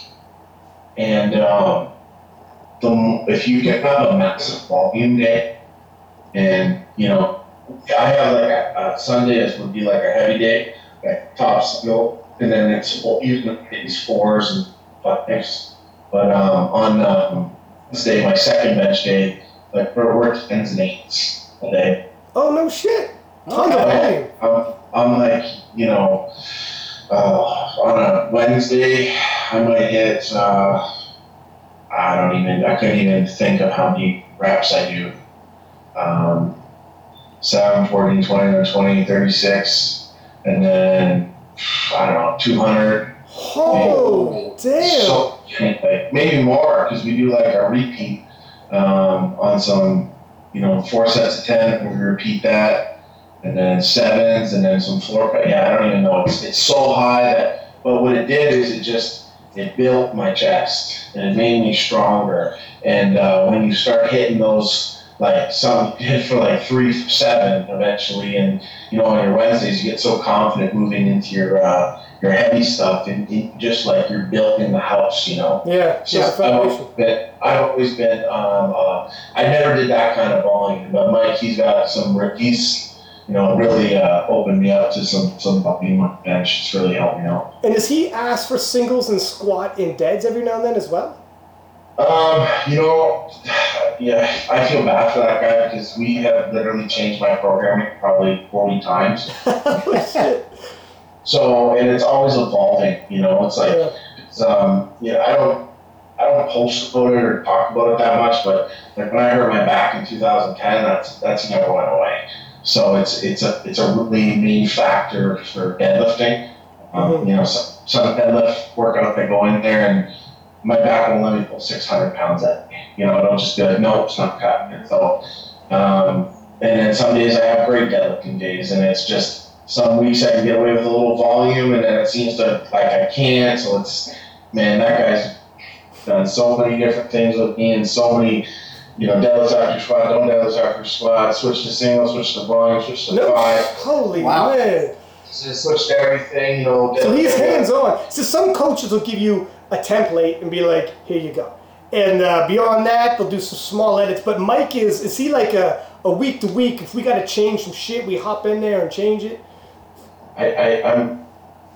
And um, the, if you can have a massive volume day, and you know, I have like a, a Sundays would be like a heavy day, like top skill, and then it's usually these fours and fives. But um, on um, this day, my second bench day, like we're working tens and eights a day. Oh no shit! Tons of Okay. volume. I'm, I'm like, you know, uh, on a Wednesday, I might hit, uh, I don't even, I couldn't even think of how many reps I do. Um, 7, 14, 20, 20, 36, and then, I don't know, 200. Oh damn! So, like, maybe more, because we do like a repeat um, on some, you know, four sets of 10, and we repeat that, and then sevens, and then some floor cut. Yeah, I don't even know. It's, it's so high that, but what it did is it just, it built my chest and it made me stronger. And uh, when you start hitting those, like some hit for like three seven eventually, and you know on your Wednesdays you get so confident moving into your uh, your heavy stuff, and, just like you're building the house, you know. Yeah, So yeah, I've always been, I've always been, um, uh, I never did that kind of volume, but Mike, he's got some, he's, you know, really uh, opened me up to some, some being on the bench. It's really helped me out. And does he ask for singles and squat in deads every now and then as well? Um, you know, yeah, I feel bad for that guy because we have literally changed my programming probably 40 times. So, and it's always evolving, you know, it's like, Yeah. It's, um, yeah, I don't, I don't post about it or talk about it that much, but like when I hurt my back in 2010, that's that's never went away. So it's it's a it's a really main factor for deadlifting. Um, Mhm. You know, some some deadlift workout they go in there and my back won't let me pull 600 pounds at me. You know, it'll just be like, nope, it's not cutting it. So, um, and then some days I have great deadlifting days, and it's just some weeks I can get away with a little volume, and then it seems to like I can't. So it's man, that guy's done so many different things with me, and so many, you know, deadlifts after squat, don't deadlifts after squat, switch to single, switch to volume, switch to No, five, holy Wow. man. just switch to everything. You know, So he's hands on. So some coaches will give you a template and be like, "Here you go," and uh, beyond that, they'll do some small edits. But Mike is is he like a a week to week? If we got to change some shit, we hop in there and change it. I, I, I'm,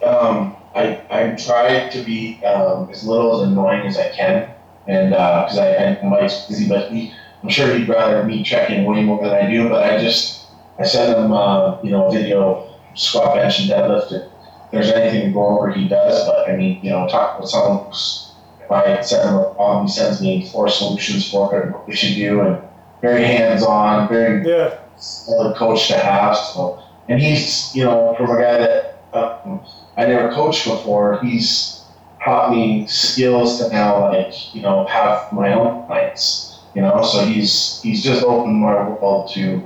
um, I, I try to be um, as little as annoying as I can, and because I, I Mike's busy, but he, I'm sure he'd rather me check in way more than I do. But I just, I send him, uh, you know, video squat, bench, and deadlift. And there's anything to go over, he does. But I mean, you know, talk with someone. who's- If I send him a problem, he sends me four solutions for what we should do, and very hands-on, very Yeah, solid coach to have. So, and he's, you know, from a guy that um, I never coached before, he's taught me skills to now, like, you know, have my own clients. You know, so he's he's just opened my world to,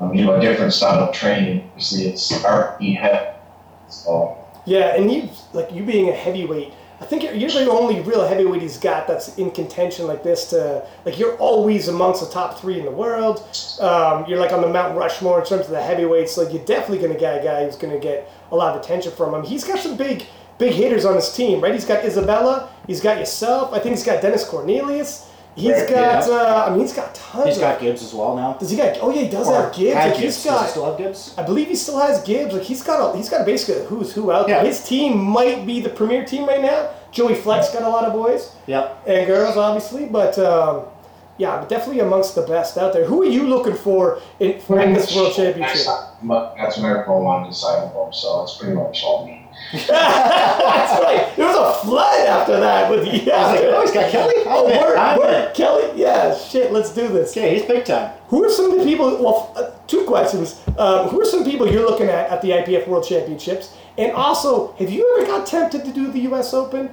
um, you know, a different style of training. Obviously, it's RP head. So, yeah, and you like you being a heavyweight. I think you're, you're the only real heavyweight he's got that's in contention like this. To like, you're always amongst the top three in the world. Um, you're like on the Mount Rushmore in terms of the heavyweights. Like, you're definitely to get a guy who's to get a lot of attention from him. He's got some big, big hitters on his team, right? He's got Isabella. He's got yourself. I think he's got Dennis Cornelius. He's Right, got. yeah. Uh, I mean, he's got tons. He's of, got Gibbs as well now. Does he got? Oh yeah, he does Or have Gibbs. had Like, Gibbs. he's Does he still have Gibbs? I believe he still has Gibbs. Like he's got a he's got basically who's who out there. Yeah. His team might be the premier team right now. Joey Flex got a lot of boys Yep. and girls, obviously, but um, yeah, definitely amongst the best out there. Who are you looking for in for in this world championship? That's when everyone wanted to sign him, so it's pretty much all me. That's right. There was a flood after that with yeah. I was like, oh, he's got Kelly. Oh, I'm in. word, I'm word, in. Kelly. Yeah, shit. Let's do this. Okay, he's big time. Who are some of the people? Well, uh, two questions. Um, who are some people you're looking at at the IPF World Championships? And also, have you ever got tempted to do the U.S. Open?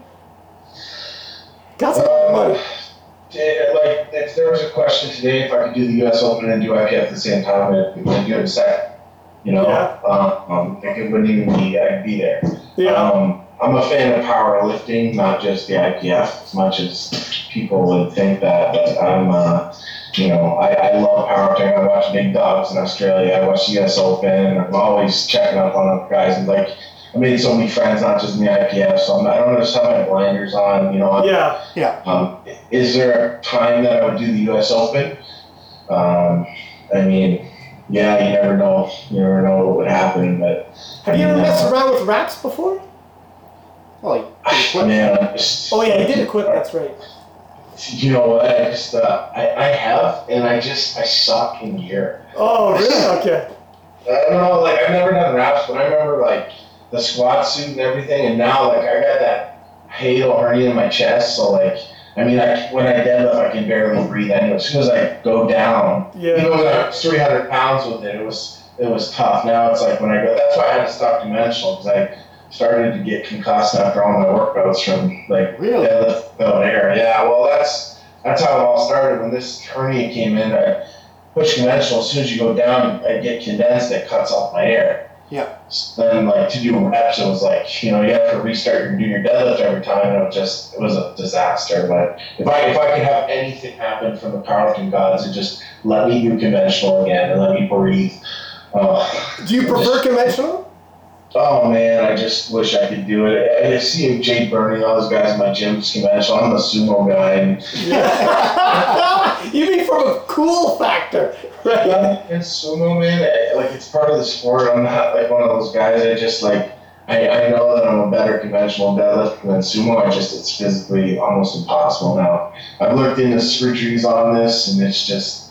Got some Uh, money. Yeah, like if there was a question today if I could do the U.S. Open and do IPF at the same time, I'd do it in a second. You know, Yeah. um, um, like it wouldn't even be. I'd be there. Yeah. Um, I'm a fan of powerlifting, not just the IPF, as much as people would think that. But I'm, uh, you know, I, I love powerlifting. I watch Big Dogs in Australia. I watch US Open. I'm always checking up on other guys. And like, I made so many friends, not just in the IPF. So I'm, I don't just have my blinders on. You know, I'm- Yeah. Yeah. um, is there a time that I would do the U.S. Open? Um, I mean, yeah, you never know. You never know what would happen, but Have you ever messed around with wraps before? Well, he did. Man, just, Oh yeah, he did equip. That's right. You know what? I just uh, I, I have, and I just I suck in gear. Oh really? Okay. I don't know, like I've never done wraps, but I remember like the squat suit and everything, and now like I got that hiatal hernia in my chest, so like I mean, I, when I deadlift, I can barely breathe. Anyway, as soon as I go down, Yeah. even when I was 300 pounds with it, it was it was tough. Now it's like when I go, that's why I had to stop conventional because I started to get concussed after all my workouts from like Really? deadlift without air. Yeah, well that's that's how it all started. When this hernia came in, I push conventional. As soon as you go down, I get condensed. It cuts off my air. Yeah. Then like to do reps, it was like you know you have to restart and do your deadlift every time, and it was just it was a disaster. But if I if I could have anything happen from the powerlifting gods, it just let me do conventional again and let me breathe. Oh, Do you prefer conventional? Oh man, I just wish I could do it. I see Jake Burning, all those guys in my gym gym's conventional. I'm a sumo guy, and you mean from a cool factor, right? Yeah, it's sumo, man. I- Like it's part of the sport. I'm not like one of those guys that just like. I, I know that I'm a better conventional deadlift than sumo. I just it's physically almost impossible now. I've looked into surgeries on this, and it's just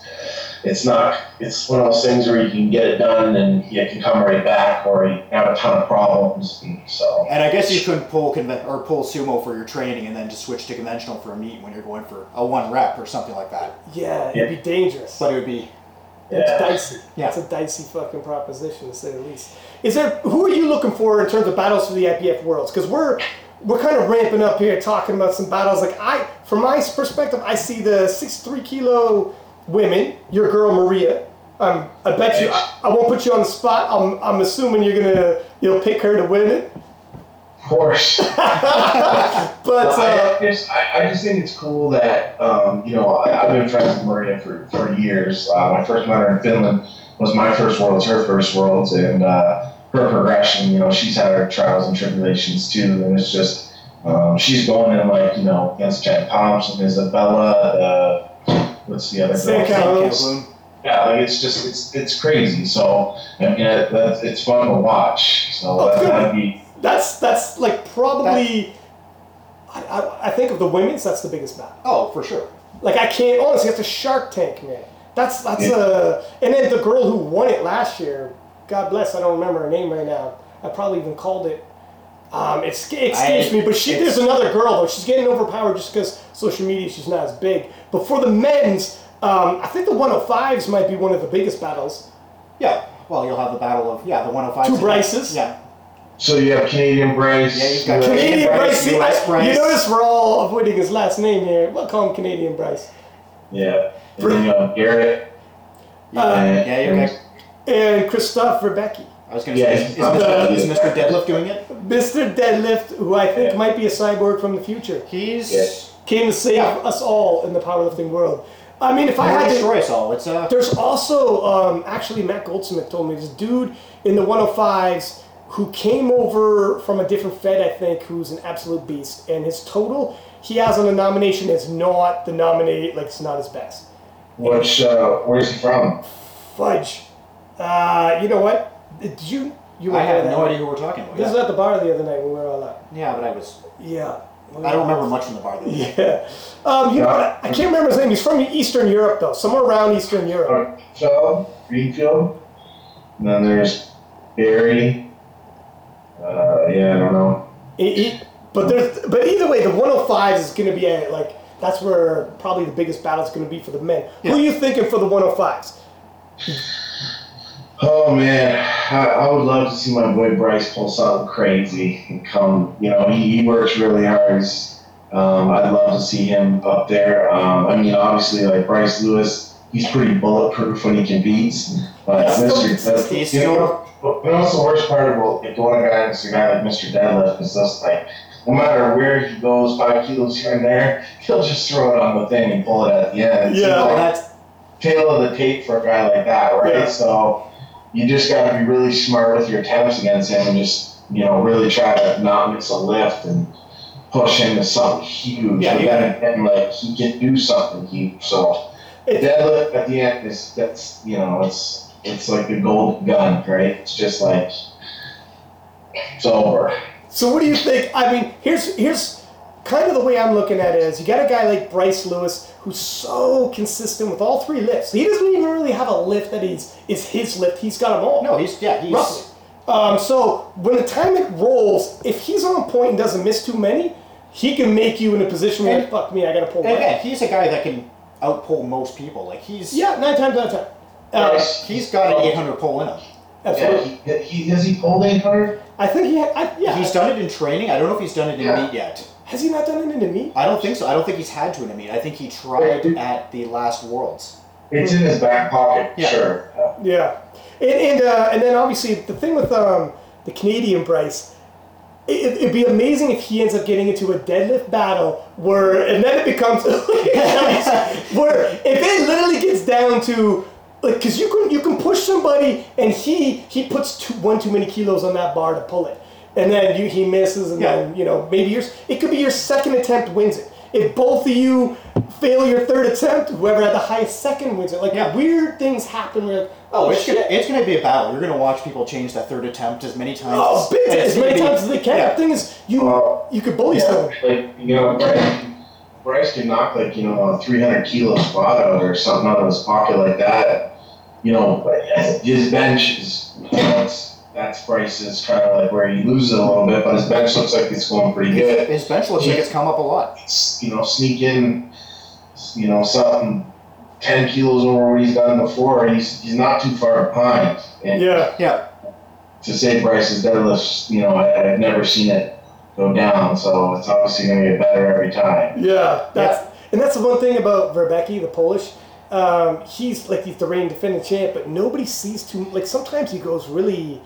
it's not. It's one of those things where you can get it done and you can come right back, or you have a ton of problems. And so And I guess you couldn't pull conven- or pull sumo for your training and then just switch to conventional for a meet when you're going for a one rep or something like that. Yeah, it'd be dangerous. But it would be It's Yeah. dicey. Yeah. It's a dicey fucking proposition to say the least. Is there who are you looking for in terms of battles for the IPF worlds? Because we're we're kind of ramping up here talking about some battles. Like I, from my perspective, I see the 63 kilo women. Your girl Maria. Um, I bet you. I, I won't put you on the spot. I'm, I'm assuming you're gonna you'll pick her to win it. of course. But Well, uh, I, just, I, I just think it's cool that, um, you know, I, I've been friends with Maria for, for years. Uh, my first met her in Finland was my first worlds, her first worlds, and uh, her progression, you know, she's had her trials and tribulations too, and it's just, um, she's going in like, you know, against Jen Thompson, Isabella, uh, what's the other Sam girl? Calhoun. Yeah, like it's just, it's it's crazy. So, I mean, it, that's, it's fun to watch. So Oh, that, good. that'd be, that's that's like probably. I, I, I think of the women's. That's the biggest battle. Oh, for sure. Like I can't honestly, that's a Shark Tank, man. That's that's Yeah. a and then the girl who won it last year. God bless, I don't remember her name right now. I probably even called it. Um, it's it escapes I- me, but she there's another girl though. She's getting overpowered just because social media she's not as big. But for the men's, um, I think the 105s might be one of the biggest battles. Yeah. Well, you'll have the battle of yeah the 105s. Two Bryces. Yeah. so you have Canadian Bryce. Yeah, you've got you have- Canadian Bryce, Bryce. US Bryce. You notice we're all avoiding his last name here. We'll call him Canadian Bryce. Yeah. And then you have Garrett. Uh, and- yeah, you're okay. And Krzysztof Wierzbicki. I was gonna Yeah, say, is, is, Mr. is Mr. Deadlift doing it? Mr. Deadlift, who I think Yeah. might be a cyborg from the future. He's Yeah. came to save us all in the powerlifting world. I mean, if I He'll had to, destroy us all. It's uh, there's also um, actually Matt Goldsmith told me this dude in the 105s who came over from a different Fed, I think, who's an absolute beast, and his total he has on the nomination is not the nominate, like it's not his best. Which, uh, where's he from? Fudge. Uh, you know what? Did you you I were there have that no night. idea who we're talking about. This Yeah. was at the bar the other night when we were all out. yeah, but I was. Yeah. I don't remember much from the bar. Though. Yeah. Um, you know what? I can't remember his name. He's from Eastern Europe, though. Somewhere around Eastern Europe. Phil, Greenfield. And then there's Barry. Uh, yeah, I don't know. He- he- but there's, but either way, the 105s is going to be a, like that's where probably the biggest battle is going to be for the men. Who are you thinking for the 105s? Oh man, I, I would love to see my boy Bryce pull something crazy and come. You know, he, he works really hard. Um, I'd love to see him up there. Um, I mean, obviously, like Bryce Lewis, he's pretty bulletproof when he can competes. But Mr. He's you know, but you know what's the worst part about like, going against a guy like Mr. Deadlift is just like, no matter where he goes, five kilos here and there, he'll just throw it on the thing and pull it at the end. Yeah. Like that's tail of the tape for a guy like that, right? Yeah. So you just got to be really smart with your attempts against him and just, you know, really try to not miss a lift and push him to something huge. Yeah, you and then like he can do something huge. So deadlift at the end is that's you know it's it's like the golden gun, right? It's just like it's over. So what do you think? I mean, here's here's kind of the way I'm looking at it is you got a guy like Bryce Lewis who's so consistent with all three lifts. He doesn't even really have a lift that is his lift. He's got them all. no. He's yeah. He's roughly. Um, so when the time it rolls, if he's on point and doesn't miss too many, he can make you in a position where And- fuck me, I gotta pull and back. again, he's a guy that can outpull most people. Like he's Yeah, nine times out of ten. Uh, Yes. he's got an 800 pull in him. absolutely. Yeah, he, he has he pulled eight hundred? I think he. Ha- I, yeah. He's done it in training. I don't know if he's done it in Yeah. meet yet. Has he not done it in the meet? I don't think so. I don't think he's had to in a meet. I think he tried at the last Worlds. It's in his back pocket, Yeah. sure. Yeah, and and, uh, and then obviously the thing with um, the Canadian Bryce, it, it'd be amazing if he ends up getting into a deadlift battle where, and then it becomes where if it literally gets down to like because you can you can push somebody and he he puts two, one too many kilos on that bar to pull it, and then you he misses and Yeah. then you know maybe yours it could be your second attempt wins it. If both of you fail your third attempt, whoever had the highest second wins it. Like Yeah. weird things happen where Oh, oh it's shit. gonna it's gonna be a battle. You're gonna watch people change that third attempt as many times. Oh, big and as many times as they can. Yeah. The thing is, you Well, you could bully Yeah, someone. like you know, Bryce, Bryce can knock like you know a 300 kilo squat out or something out of his pocket like that. You know, but his bench is you know, it's, that's Bryce's kind of like where he loses it a little bit, but his bench looks like it's going pretty good. His bench looks like it's come up a lot. It's, you know, sneak in, you know, something 10 kilos over what he's done before. and He's he's not too far behind. And Yeah, Yeah. to say Bryce's deadlifts, you know, I, I've never seen it go down, so it's obviously going to get better every time. yeah. That's and that's the one thing about Wierzbicki, the Polish. Um, he's like he's the reigning defending champ, but nobody sees too. Like sometimes he goes really,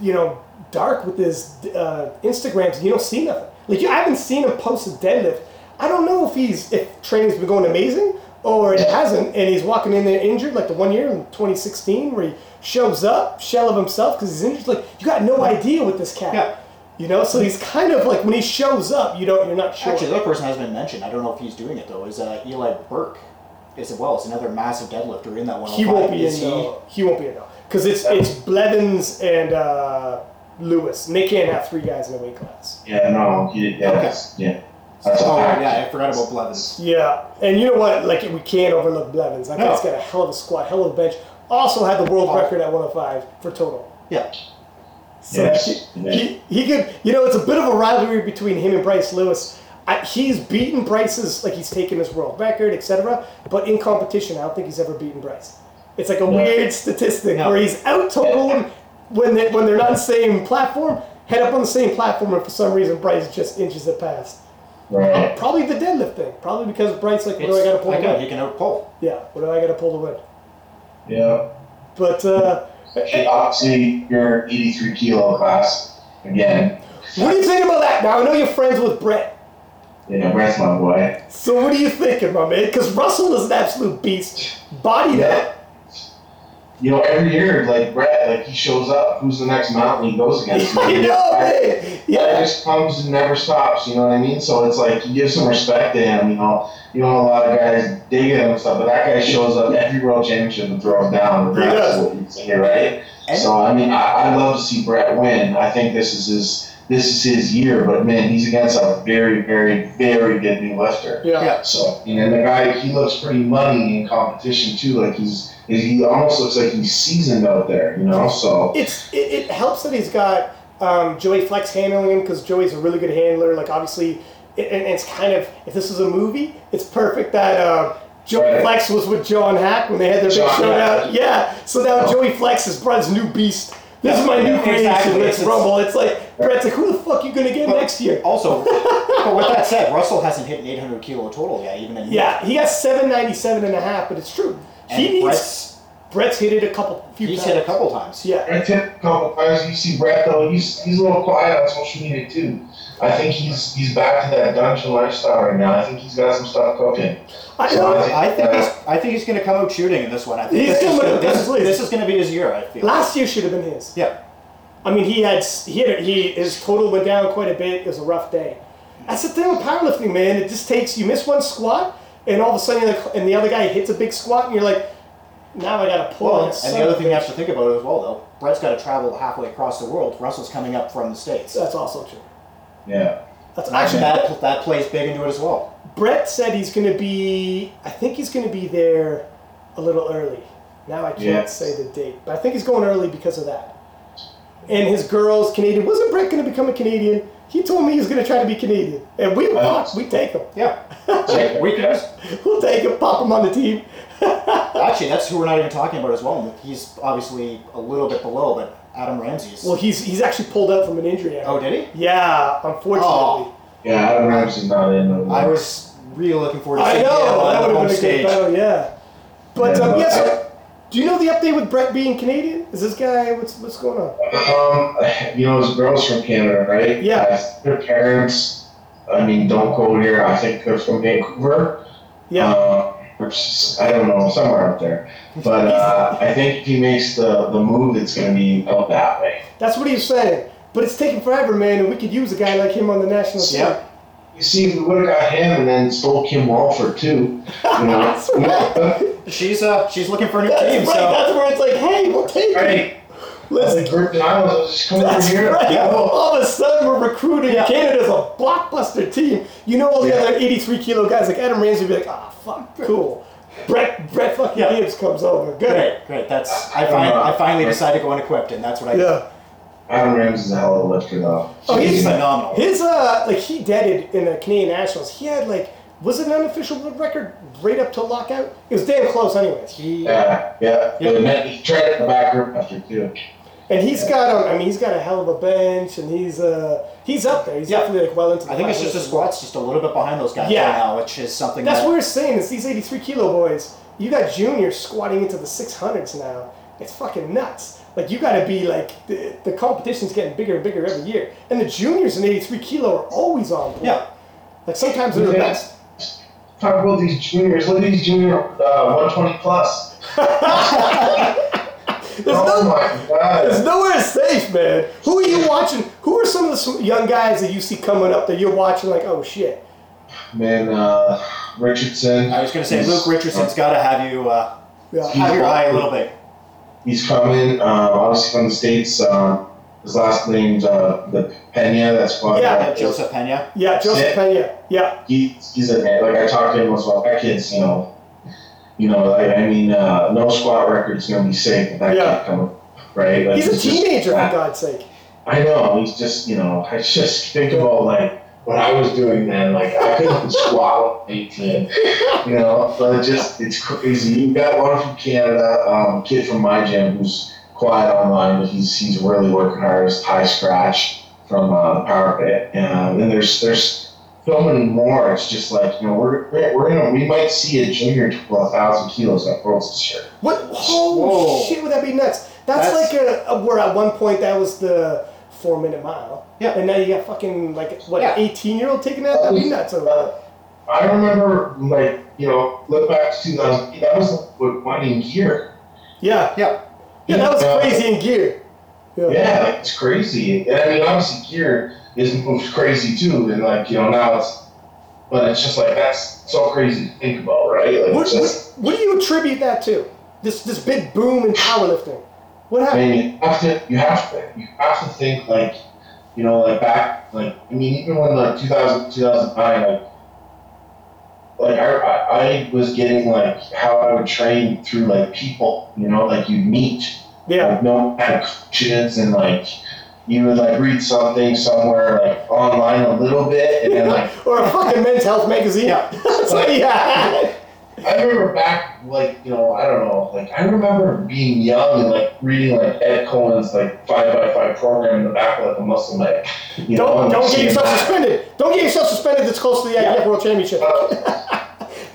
you know, dark with his uh, Instagrams, you don't see nothing. Like you, I haven't seen him post a deadlift. I don't know if he's if training's been going amazing or it hasn't, and he's walking in there injured, like the one year in 2016 where he shows up, shell of himself because he's injured. Like you got no idea with this cat. Yeah. You know, so he's kind of like when he shows up, you don't, you're not sure. Actually, the other person has been mentioned. I don't know if he's doing it though. Is uh, Eli Burke? As well, it's another massive deadlifter in that one. he won't be in Is he? He won't be in though, because it's it's Blevins and uh, Lewis, and they can't have three guys in a weight class. Yeah, no, he, yeah, Okay. yeah. That's Oh yeah, I forgot about Blevins. Yeah, and you know what? Like we can't overlook Blevins. That No. guy's got a hell of a squat, hell of a bench. Also had the world Oh. record at 105 for total. Yeah. So Yes. he, he, he could, you know, it's a bit of a rivalry between him and Bryce Lewis. I, he's beaten Bryce's, like he's taken his world record, etc. But in competition, I don't think he's ever beaten Bryce. It's like a weird statistic No. where he's out totaling when they when they're not on the same platform, head up on the same platform, and for some reason Bryce just inches it past. Right. Probably the deadlift thing. Probably because Bryce like, what do I got to pull I to know, win? he can outpull. Yeah, what do I got to pull to win? Yeah. But uh, Hey, Obviously, you're 83 kilo class again. what do you think about that? Now I know you're friends with Brett. Yeah, Brett's my boy. So what are you thinking, my man? Because Russel is an absolute beast. Bodied up. You know, every year, like Brett, like he shows up. Who's the next mountain he goes against? I know, man. It Yeah. just comes and never stops. You know what I mean? So it's like you give some respect to him. You know, you know a lot of guys dig him and stuff, but that guy shows up every world championship and throws down. He does. Regardless of what you say, right? And- So I mean, I, I love to see Brett win. I think this is his this is his year. But man, he's against a very, very, very good new lifter. Yeah. Yeah. So and then the guy he looks pretty money in competition too. Like he's he almost looks like he's seasoned out there. You know, so It's it, it helps that he's got um, Joey Flex handling him because Joey's a really good handler. Like obviously, it, and it's kind of if this is a movie, it's perfect that uh, Joey Right. Flex was with John Haack when they had their big showdown. Haack. Yeah. So now Joey Flex is Brett's new beast. This is my new Yeah, creation. exactly. Let's It's- rumble. It's like Brett's like, who the fuck you gonna get But- next year? Also, but with that said, Russel hasn't hit an 800 kilo total yet, even in Yeah, he got 797 and a half, but it's true. And he needs Brett's, Brett's hit it a couple few he's times. hit a couple times. Yeah. I tip a couple times. You see Brett though; he's he's a little quiet on social media too. I think he's he's back to that dungeon lifestyle right now. I think he's got some stuff cooking. I So know. I I think he's, I think he's going to come out shooting in this one. I think He's this, is gonna, this, this is going to be his year. I feel. Last year should have been his. yeah. I mean, he had he had he his total went down quite a bit. It was a rough day. That's the thing with powerlifting, man. It just takes you miss one squat, and all of a sudden, you're like, and the other guy hits a big squat, and you're like, now I got to pull. Well, on and the other thing a you have to think about as well, though, Brett's got to travel halfway across the world. Russel's coming up from the states. That's also true. Yeah. That's And actually that that plays big into it as well. Brett said he's going to be. I think he's going to be there a little early. Now I can't Yeah. say the date, but I think he's going early because of that. And his girl's Canadian. Wasn't Brett going to become a Canadian? He told me he was going to try to be Canadian, and we Oh. we take him. Yeah. we can We'll take him, pop him on the team. actually, that's who we're not even talking about as well. He's obviously a little bit below, but Adam Ramsey's. Well, he's he's actually pulled out from an injury. oh, did he? Yeah, unfortunately. Oh. Yeah, Adam Ramsey's not in. No more. I was really looking forward to I seeing him know on that the would home have been a stage. good battle. Yeah. But Yeah, um, but yeah, so do you know the update with Brett being Canadian? Is this guy what's what's going on? Um, you know, his girl's from Canada, right? Yeah. Uh, Their parents, I mean, don't go here. I think they're from Vancouver. Yeah. Uh, I don't know, somewhere up there. But uh, I think if he makes the, the move, it's going to be out that way. That's what he's saying. But it's taking forever, man, and we could use a guy like him on the national team. Yeah. You see, we would have got him and then stole Kim Walford too. You know, That's right. She's uh she's looking for a new That's team, right. so That's where it's like, hey, we'll take him. right? Listen, The Virgin Islands was just coming That's over here. right. Yeah. All of a sudden, we're recruiting Yeah. Canada's a blockbuster team. You know, all the Yeah. other 83 kilo guys like Adam Ramsey would be like, ah, fuck, cool. Brett, Brett fucking Yeah. Gibbs comes over. Good. great, great. That's I find I finally decided to go unequipped, and that's what I Yeah. Adam Ramsey's a hell of a lifter, though. Oh, He's he's phenomenal. His uh, like he deaded in the Canadian Nationals. He had like, was it an unofficial world record right up to lockout? It was damn close, anyways. He Yeah, yeah. Yeah. And then he tried it in the back room after too. And he's got um, I mean, he's got a hell of a bench, and he's uh, he's up there. He's Yeah. definitely like well into. The I think it's just the squat's just a little bit behind those guys Yeah. right now, which is something That's that what we're saying. Is these 83 kilo boys? You got juniors squatting into the 600s now. It's fucking nuts. Like you got to be like the, the competition's getting bigger and bigger every year, and the juniors in 83 kilo are always on. Point. Yeah. Like sometimes they're the best. Talk about these juniors. Look at these junior uh, 120 plus. There's oh no. my god. There's nowhere safe, man. Who are you watching? Who are some of the young guys that you see coming up that you're watching like, oh shit? Man, uh, Richardson. I was gonna say Luke Richardson's gotta have you uh, Yeah. have your eye a little bit. He's coming, uh, obviously from the States. Um, his last name's uh, the Pena. That's why. Yeah. Uh, Joseph Pena. Yeah, Joseph Sick. Pena. Yeah. He, he's a man. Like I talked to him once about that kid's, you know, you know, like I mean, uh, no squat record's gonna be safe if that Yeah. kid coming, right? Like, He's a it's just- teenager, for God's sake. I know. He's just, you know, I just think about like what I was doing then. Like I couldn't squat at 18, you know. But it just, it's crazy. You got one from Canada, um, kid from my gym who's quiet online, but he's he's really working hard. Is Ty Scratch from uh, the Power Pit, and then there's there's so many more. It's just like you know we're we're, we're gonna we might see a junior to a thousand kilos at Worlds this year. What? Holy Whoa. shit, would that be nuts? That's, That's- like a, a where at one point that was the four minute mile. Yeah. And now you got fucking like what Yeah. eighteen year old taking that? That'd be nuts. Uh, I remember, like, you know, look back to 2000. That was with Winding Gear. Yeah. Yeah. Yeah, that was Uh, crazy in gear. Yeah. Yeah, like, it's crazy. And I mean, obviously, Gear is moves crazy too. And, like, you know, now it's, but it's just like, that's so crazy to think about, right? Like, What, just, what, what do you attribute that to? This this big boom in powerlifting. What I happened? mean, you have to, you have to, you have to think, like, you know, like, back, like, I mean, even when, like, 2000, 2009, like, like I, I, I was getting like how I would train through like people, you know, like you meet Yeah. like no had coaches and like you would like read something somewhere like online a little bit and then like or a fucking men's health magazine. Yeah. That's what you had. I remember back like you know I don't know like I remember being young and like reading like Ed Coan's like five by five program in the back of like a muscle leg. You Don't and, don't get yourself that. suspended. Don't get yourself suspended. That's close to the IPF World Championship.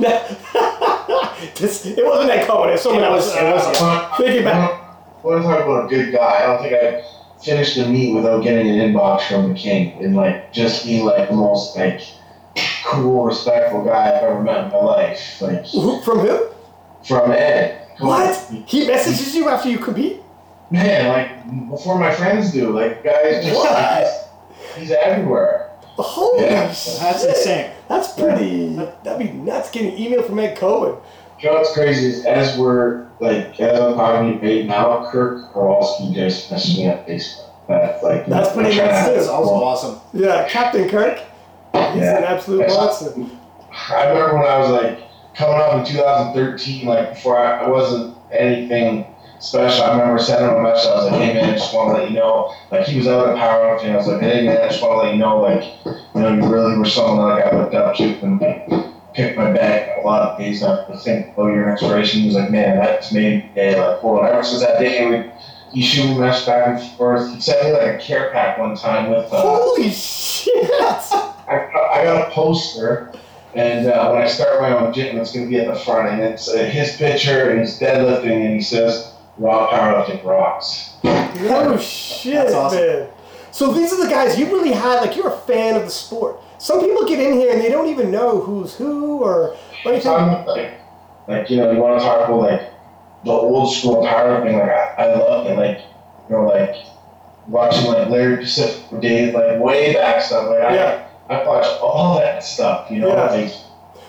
this, it wasn't that Cohen. It was someone It else. was- Uh, Think I want to talk about a good guy. I don't think I finished the meet without getting an inbox from the king and like just being like the most like cool, respectful guy I've ever met in my life. Like Who- From him? from Ed. What? He messages you after you compete? Man, like before my friends do. Like guys just What? he's, he's everywhere. Holy Yeah. shit. That's insane. That's pretty. That'd be nuts getting an email from Ed Coan. You know what's crazy is as we're like as I'm talking to you right now, Kirk Karwoski just messaged me on Facebook. That's like That's pretty I'm nuts, too. That's awesome. Yeah, Captain Kirk. He's Yeah. an absolute monster. I remember when I was like coming up in 2013, like before I, I wasn't anything special. I remember sending him a message. I was like, "Hey man, I just want to let you know." Like he was out at powerlifting. I was like, "Hey man, I just want to let you know, like, you know, you really were someone like I looked up to and like, picked my back a lot of days after to think, oh, your inspiration." He was like, "Man, that's made me day like cool." And ever since that day, we. He shoot me message back and forth. He sent me like a care pack one time with uh, Holy shit! I, I got a poster And uh, when I start my own gym, it's going to be at the front, and it's uh, his picture, and he's deadlifting, and he says, "Raw powerlifting rocks." Oh shit, That's awesome. man. So these are the guys you really had like you're a fan of the sport. Some people get in here and they don't even know who's who or anything. I'm like, like you know, you want to talk about like the old school powerlifting. Like I, I love it. Like you know, like watching like Larry Pacifico for days, like way back stuff. Like Yeah. I, I watch all that stuff. You know, Yeah. like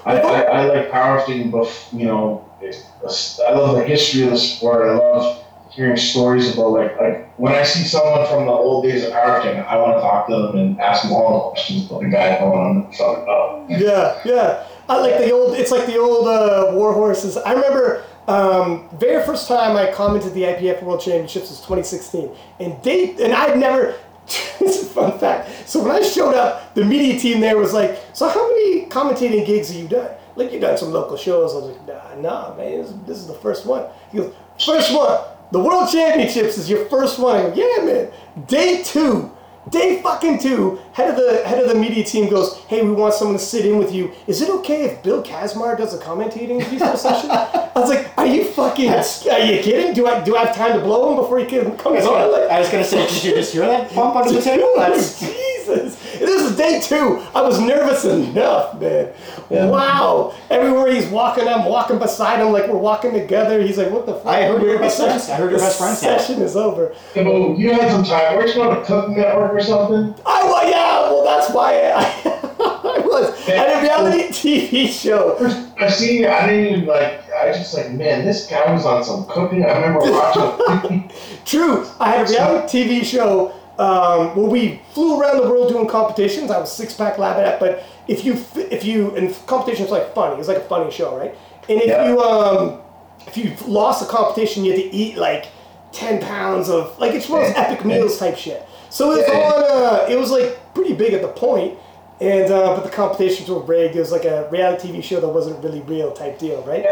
I, I, I like powerlifting. but you know, I love the history of the sport. I love hearing stories about like like when I see someone from the old days of powerlifting, I want to talk to them and ask them all the questions about the guy going on. So like, oh, Yeah, yeah. I like the old. It's like the old uh, war horses. I remember um, very first time I commented the IPF World Championships was 2016, and they and I'd never. is a fun fact. So when I showed up, the media team there was like, "So how many commentating gigs have you done? Like you done some local shows?" I was like, "Nah, nah, man. This, this is the first one." He goes, first one. The World Championships is your first one." I go, "Yeah, man. Day two." Day fucking two, head of the head of the media team goes, "Hey, we want someone to sit in with you. Is it okay if Bill Kazmaier does a commentating piece for a session?" I was like, "Are you fucking? Are you kidding? Do I do I have time to blow him before he can come on?" I was gonna say, did you just hear that bump under the table? That's Jesus. This is day two. I was nervous enough, man. Wow. Everywhere he's walking, I'm walking beside him like we're walking together. He's like, what the fuck? I heard we were best The friends. I heard you're best friends now. Session is over. So you had some time. Weren't you on a cooking network or something? I was, yeah, well, that's why I, I was at a reality TV show. I've see. I didn't even like. I just like, man, this guy was on some cooking. I remember watching. True, I had a reality TV show um, where we flew around the world doing competitions. I was six pack lab at, but if you if you and competitions like funny, it's like a funny show, right? And if Yeah. you um if you lost a competition, you had to eat like ten pounds of like it's one of those epic meals type shit. So it was on. Uh, it was like pretty big at the point, and uh, but the competitions were rigged. It was like a reality TV show that wasn't really real type deal, right?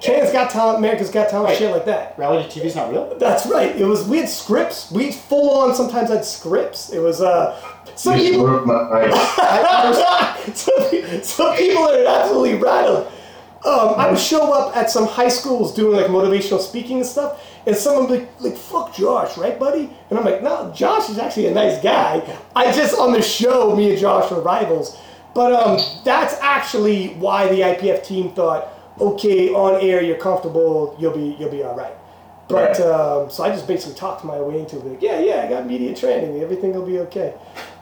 Canada's Got Talent, America's Got Talent, Right. shit like that. reality TV's not real. That's right. It was we had scripts. We full on sometimes had scripts. It was uh some Just people broke my some, some people are absolutely rattled. Um, I would show up at some high schools doing like motivational speaking and stuff, and someone would be like, like "fuck Josh," right, buddy? And I'm like, "No, Josh is actually a nice guy. I just on the show, me and Josh were rivals." But um, that's actually why the IPF team thought, "Okay, on air, you're comfortable. You'll be you'll be all right." But Right. um, so I just basically talked my way into it. Like, yeah, yeah, I got media training. Everything will be okay.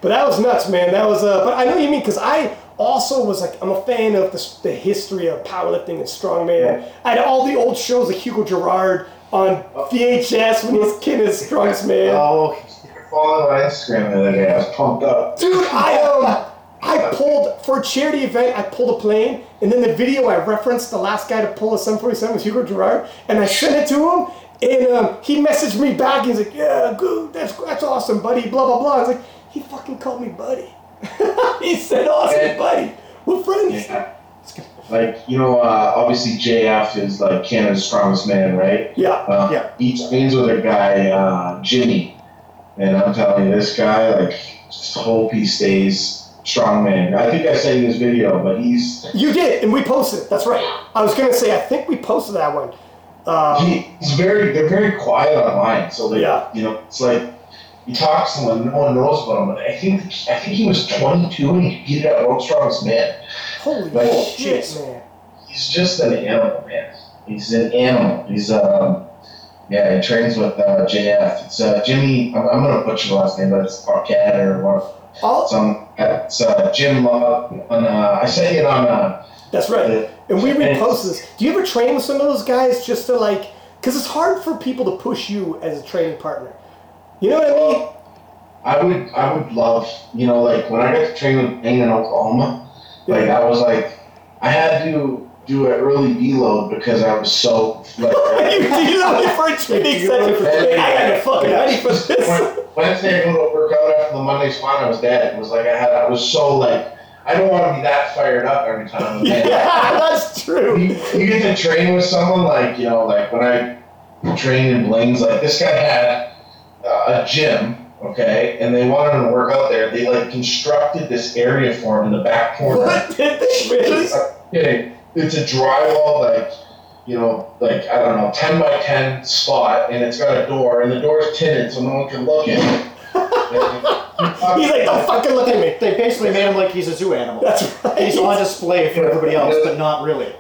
But that was nuts, man. That was. Uh, but I know what you mean because I also was like, I'm a fan of the, the history of powerlifting and strongman. I had all the old shows like Hugo Girard on VHS when he was kid as strongest man. Oh, following my Instagram the other day. I was pumped up. Dude, I um, I pulled for a charity event. I pulled a plane, and then the video I referenced the last guy to pull a 747 was Hugo Girard, and I sent it to him, and um, he messaged me back. He's like, "Yeah, good, that's that's awesome, buddy." Blah blah blah. I was like, he fucking called me buddy. he said, "Awesome, Yeah. buddy. We're friends." Yeah. Like you know, uh, obviously JF is like Canada's strongest man, right? Yeah. Uh, Yeah. He trains with a guy, uh, Jimmy, and I'm telling you, this guy, like, just hope he stays strong man. I think I sent you this video, but he's You did, and we posted. That's right. I was gonna say, I think we posted that one. Um, he, he's very they're very quiet online. So they, Yeah. you know, it's like he talks to someone, no one knows about him. But I think I think he was 22 and he beat out world's strongest man. holy Like, shit, man. He's just an animal, man. He's an animal. He's um, yeah, he trains with uh, JF. It's uh, Jimmy. I'm, I'm gonna butcher the last name, but it's Arquette or what? All, Some it's uh, Jim Love. On, uh, I say it on uh, that's right. the, And we repost this. Do you ever train with some of those guys just to like? Because it's hard for people to push you as a training partner. You know what I mean? I would I would love you know like when I got to train with Blaine in Oklahoma, like I was like I had to do an early deload because I was so like you deload it for a training session. Like, I gotta fucking ready for this. When- Wednesday I go to work out after the Monday spot, I was dead. It was like I had I was so like I don't want to be that fired up every time. Yeah, that's true. you, you get to train with someone like you know like when I trained in Blaine's like this guy had uh, a gym okay, and they wanted him to work out there. They like constructed this area for him in the back corner. What did they really? kidding. It's a drywall, like, you know, like, I don't know, 10 by 10 spot, and it's got a door, and the door's tinted so no one can look in. He's like, don't fucking look at me. They basically made him like he's a zoo animal. That's He's on display for everybody else, but not really.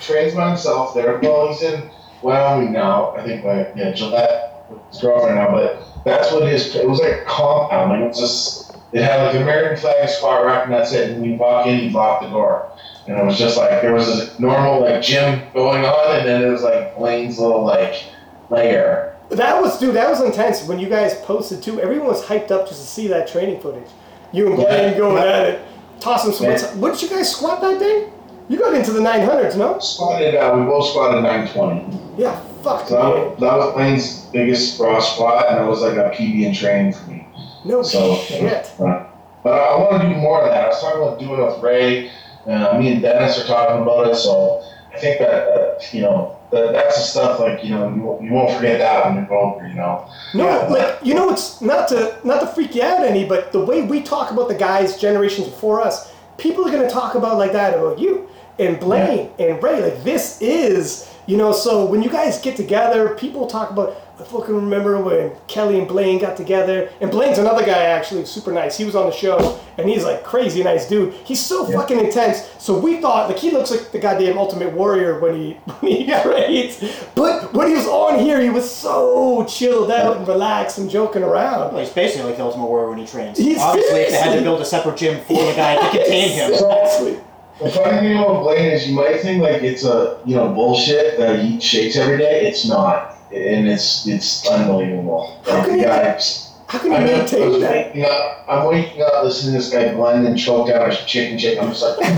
trains by himself there. Well, he's in Wyoming now. I think, like, yeah, Gillette, his girlfriend now, but that's what his, it was like a compound. Like, it was just, it had like the American flag squat rack, and that's it. And you walk in, you lock the door. And it was just like, there was this normal, like, gym going on, and then it was like Blaine's little, like, lair. That was, dude, that was intense. When you guys posted too, everyone was hyped up just to see that training footage. You and Blaine Yeah. going at it, tossing some. Yeah. What did you guys squat that day? You got into the 900s, no? Squatted, uh, we both squatted 920. Yeah, fuck, So that, that was Blaine's biggest raw spot, and it was like a PB and training for me. No So, shit. But I, I want to do more of that. I was talking about doing it with Ray. Uh, me and Dennis are talking about it, so I think that, uh, you know, that, that's the stuff like, you know, you, won't- you won't forget that when you're older, you know. No, Yeah. like you know, it's not to not to freak you out any, but the way we talk about the guys generations before us, people are gonna talk about like that about you and Blaine and Ray. Like this is, you know. So when you guys get together, people talk about. I fucking remember when Kelly and Blaine got together, and Blaine's another guy actually, super nice. He was on the show, and he's like crazy nice dude. He's so fucking intense. So we thought like he looks like the goddamn Ultimate Warrior when he when he trains, but when he was on here, he was so chilled out and relaxed and joking around. Well, he's basically like the Ultimate Warrior when he trains. He's Obviously, if they had to build a separate gym for the guy to contain him. Exactly. The funny thing about Blaine is you might think like it's a, you know, bullshit that he shakes every day. It's not. And it's it's unbelievable. How can the you- guy, How can you I maintain that? waking up, I'm waking up listening to this guy blend and choke down a chicken shake. I'm just like,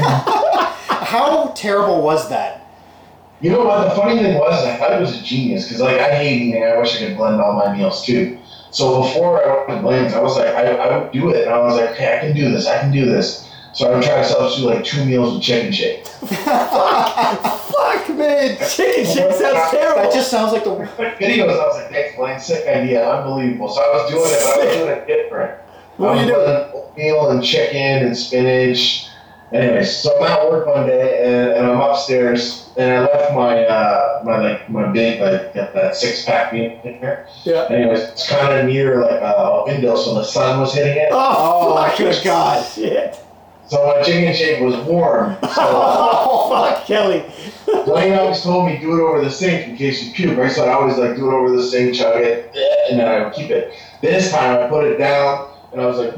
How terrible was that? You know what? The funny thing was, I thought it was a genius because, like, I hate eating. I wish I could blend all my meals too. So before I went to blends, I was like, I, I would do it, and I was like, okay, I can do this. I can do this. So I would try to substitute like two meals with chicken shake. Fuck, man. Chicken shake sounds terrible. That just sounds like the. Like videos, I was like, thanks, Blaine. Sick idea, unbelievable. So I was doing it, but I was doing it different. What were you was doing? blending Oatmeal and chicken and spinach. Anyways, so I'm at work one day and, and I'm upstairs and I left my uh, my like my big like that, that six pack meal in here. Yeah. Anyways, it's kind of near like a window, so the sun was hitting it. Oh, Oh, fuck. good God. Shit. So my chicken shake was warm. So Oh, fuck, Kelly. Blaine always told me do it over the sink in case you puke, right? So I always like do it over the sink, chug it, and then I would keep it. This time I put it down and I was like,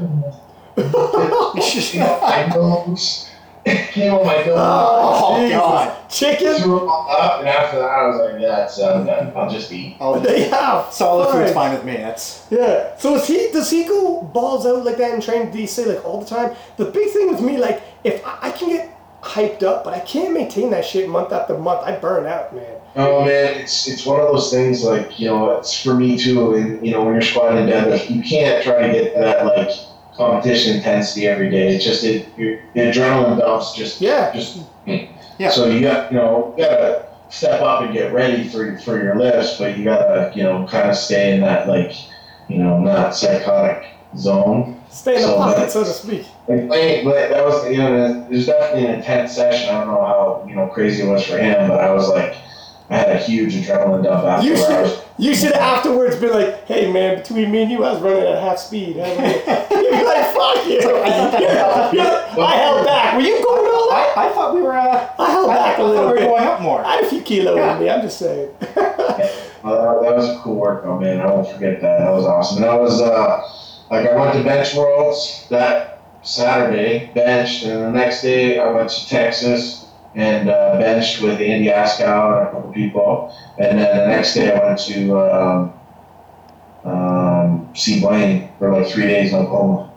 on my nose. It came on my nose. Oh, oh, Jesus. God. Chicken? Threw it all up, and after that I was like, yeah, it's uh, done. Then I'll just eat. Oh, They have. solid food's Fine. fine with me. That's. Yeah. So is he? Does he go balls out like that and train? Do you say like all the time? The big thing with me, like, if I, I can get hyped up, but I can't maintain that shit month after month, I burn out, man. Oh man, it's it's one of those things like you know it's for me too. And you know when you're squatting deadlift, you can't try to get that like competition intensity every day. It's just it your the adrenaline dumps just Yeah. just Yeah. So you got you know you gotta step up and get ready for for your lifts, but you gotta you know kind of stay in that like you know not psychotic zone. Stay in the So pocket, that's- so to speak. Like but that was you know it was definitely an intense session. I don't know how you know crazy it was for him, but I was like I had a huge adrenaline dump after. You where I was should, you should afterwards be like, hey man, between me and you, I was running at half speed. You'd be like, fuck you. I thought Yeah, I held back. Were you going all I, out? I thought we were. Uh, I held I, back I a thought little we were bit. going up more. I had a few kilos Yeah. in me. I'm just saying. Well, that was a cool workout, man. I won't forget that. That was awesome. And that was uh, like I went to Bench Worlds that Saturday, benched, and the next day I went to Texas and uh, benched with Andy Askow and a couple people. And then the next day I went to um, um, see Blaine for like three days in Oklahoma.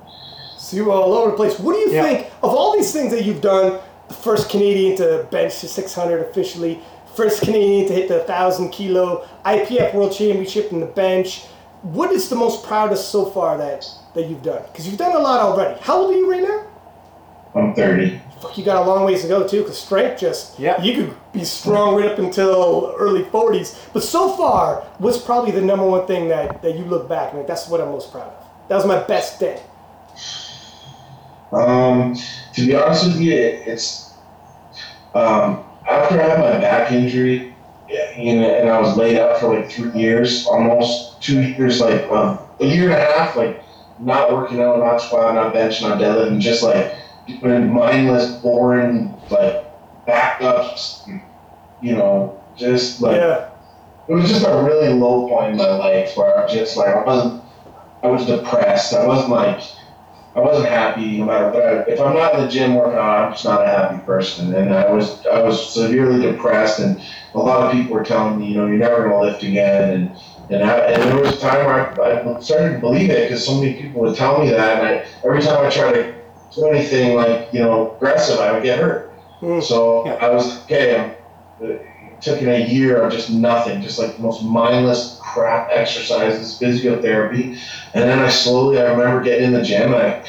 So you were all over the place. What do you Yeah. think of all these things that you've done? The first Canadian to bench to 600 officially, first Canadian to hit the 1,000 kilo, IPF World Championship in the bench. What is the most proudest so far that, that you've done? Because you've done a lot already. How old are you right now? I'm 30. Fuck, you got a long ways to go too, because strength just, Yeah. you could be strong right up until early 40s. But so far, what's probably the number one thing that, that you look back and like, that's what I'm most proud of? That was my best day. Um, to be honest with you, it's um, after I had my back injury, yeah, you know, and I was laid up for like three years, almost two years, like um, a year and a half, like not working out, not squatting, not benching, not deadlifting, just like doing mindless, boring, like backups, you know, just like Yeah. it was just a really low point in my life where I just like I wasn't I was depressed. I wasn't like I wasn't happy no matter what. I, if I'm not in the gym working out, I'm just not a happy person. And I was I was severely depressed, and a lot of people were telling me, you know, you're never gonna lift again. And and, I, and there was a time where I, I started to believe it because so many people would tell me that, and I, every time I tried to do anything like you know aggressive, I would get hurt. Mm. So Yeah. I was okay. It took in a year of just nothing, just like the most mindless crap exercises, physiotherapy, and then I slowly, I remember getting in the gym I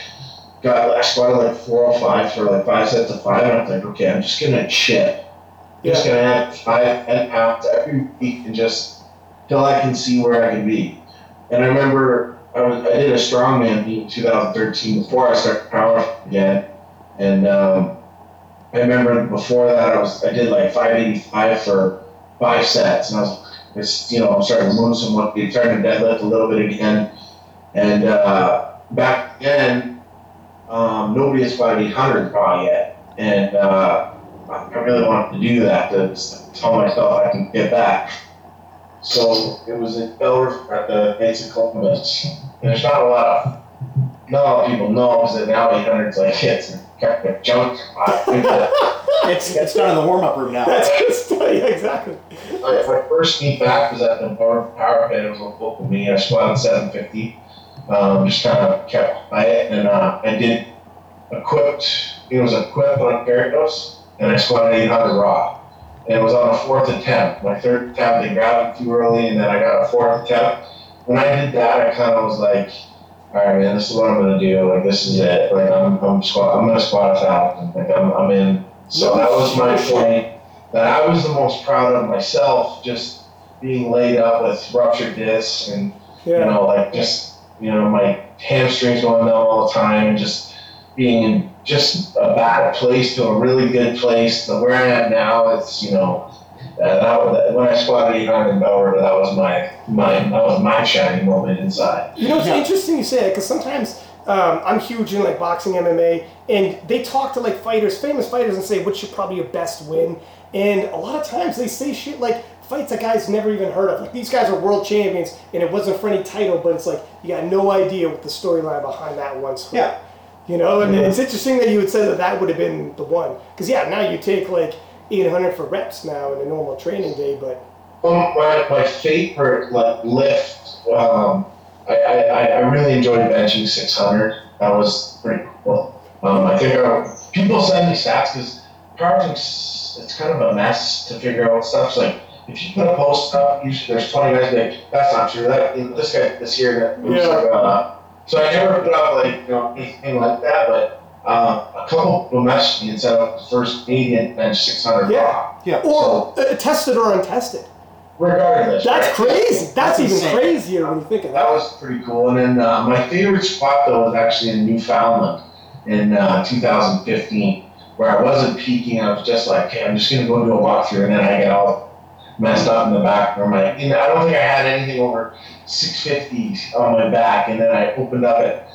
got, I squatted like four or five for like five sets of five, and I'm like, okay, I'm just gonna chip. I'm just gonna add five ten pounds every week and just till I can see where I can be. And I remember I, was, I did a strongman meet in 2013 before I started powerlifting again, and um, I remember before that I was I did like 585 for five sets, and I was it's you know I'm starting to lose some weight, starting to deadlift a little bit again, and uh, back then um, nobody had squatted 800 raw yet, and uh, I really wanted to do that to tell myself I can get back. So it was in Belleville at the Knights of Columbus. And there's not a lot of, not a lot of people know because now 800 is like it's kind of junk. It's it's done in the warm up room now. That's good stuff. Yeah, exactly. my, my first meet back was at the Bar Power Pit. It was a local me. I squatted 750. Um, just kind of kept by it, and uh, I did equipped. It was equipped on Gyarados, and I squatted 800 raw. And it was on a fourth attempt. My third attempt, they grabbed it too early, and then I got a fourth attempt. When I did that, I kind of was like, "All right, man, this is what I'm gonna do. Like, this is it. Like, I'm, I'm squat. I'm gonna squat a thousand. Like, I'm, I'm in." So that was my point that I was the most proud of myself, just being laid up with ruptured discs and you know, like just you know, my hamstrings going numb all the time, and just being in just a bad place to a really good place. To where I am now, it's you know, uh, that, was- when I squatted 800 in Bellwood, that was my my that was my shining moment inside. You know, it's Yeah. interesting you say that because sometimes um, I'm huge in like boxing, MMA, and they talk to like fighters, famous fighters, and say, "What's your probably your best win?" And a lot of times they say shit like fights that guys never even heard of. Like these guys are world champions, and it wasn't for any title, but it's like you got no idea what the storyline behind that one. Sport. Yeah. You know, and it's interesting that you would say that that would have been the one. Because yeah, now you take like 800 for reps now in a normal training day, but Well, my, my favorite like lift, um, I, I, I really enjoyed benching 600. That was pretty cool. Um, I think I, people send me stats because powerlifting's it's kind of a mess to figure out stuff. So like if you put a post up, usually there's 20 guys like that's not true. That this guy this year that was Yeah. like, uh, so I never put up like you know anything like that, but. Um, a couple people messaged me and said I the first Canadian bench 600 Yeah. raw. Yeah. or uh, tested or untested. Regardless, That's right? crazy. That's, That's even insane. crazier when you think of that. That was pretty cool. And then uh, my favorite spot though was actually in Newfoundland in uh, 2015, where I wasn't peaking. I was just like, okay, I'm just gonna go do a walkthrough, and then I get all messed up in the back. Or my, you know, I don't think I had anything over 650 on my back, and then I opened up at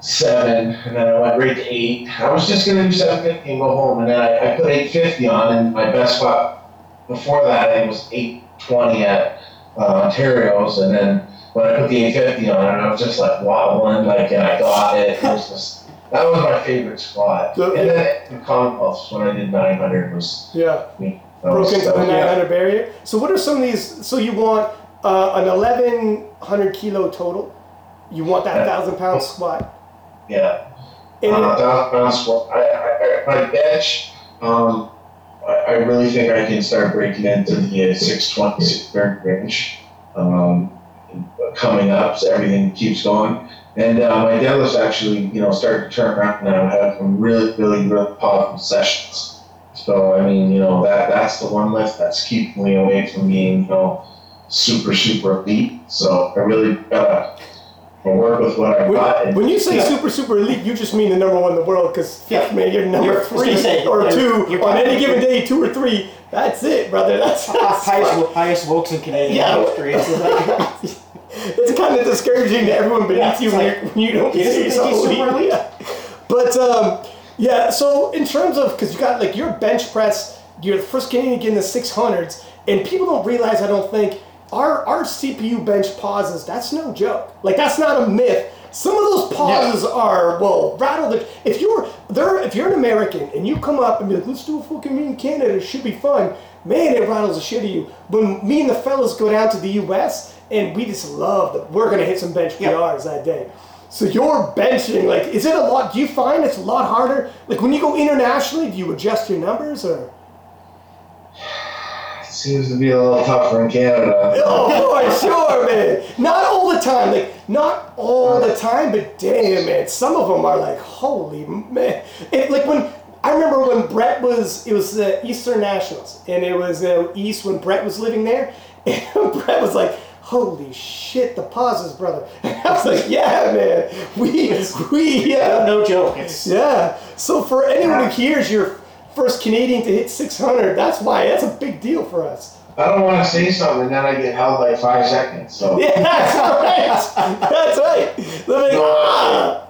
seven, and then I went right to eight. I was just gonna do 750 and go home, and then I, I put 850 on, and my best spot before that I think was 820 at uh, Ontario's, and then when I put the 850 on it, I was just like wobbling, like, and I got it. It was just that was my favorite spot. So- and then the Commonwealths when I did 900 was Yeah, broke was, into that the was- 900 barrier. So what are some of these? So you want uh, an 1100 kilo total. You want that Yeah. thousand pound squat. yeah. And uh, thousand pound squat. I, I, I, my bench, um, I, I really think I can start breaking into the uh, 620, 630 range. Um, coming up, so everything keeps going. And uh, my deadlifts actually, you know, started to turn around now. I have some really, really, really powerful sessions. So I mean, you know, that that's the one lift that's keeping me away from being, you know, super, super elite. So I really gotta work with what I got. When, when you say Yeah. super super elite, you just mean the number one in the world because Yeah. man, you're number You're- three gonna say, or you're- two you're on any probably- given day, two or three. That's it, brother. That's, that's highest, highest Wilks in Canadian Yeah. history. It's it's kind of discouraging to everyone beneath Yeah, you when, like, you're, when you don't he doesn't say think he's so super elite. But um, yeah, so in terms of because you got like your bench press, you're the first Canadian to get in the six hundreds, and people don't realize. I don't think our our CPU bench pauses. That's no joke. Like that's not a myth. Some of those pauses are well rattle the. If you're there, if you're an American and you come up and be like, let's do a fucking meet in Canada, it should be fun. Man, it rattles the shit of you. When me and the fellas go down to the U.S. and we just love that we're gonna hit some bench Yeah. PRs that day. So you're benching, like, is it a lot? Do you find it's a lot harder? Like when you go internationally, do you adjust your numbers or? It seems to be a little tougher in Canada. Oh, for sure, man. Not all the time, like not all the time, but damn, man. Some of them are like, holy man. It, like when I remember when Brett was, it was the Eastern Nationals, and it was uh, East when Brett was living there, and Brett was like. Holy shit, the pauses, brother. And I was like, yeah, man. We, we, yeah. no joke. It's Yeah. So for anyone who hears you're first Canadian to hit 600, that's why that's a big deal for us. I don't want to say something and then I get held like five seconds. So Yeah, that's right. That's right. Let me- ah.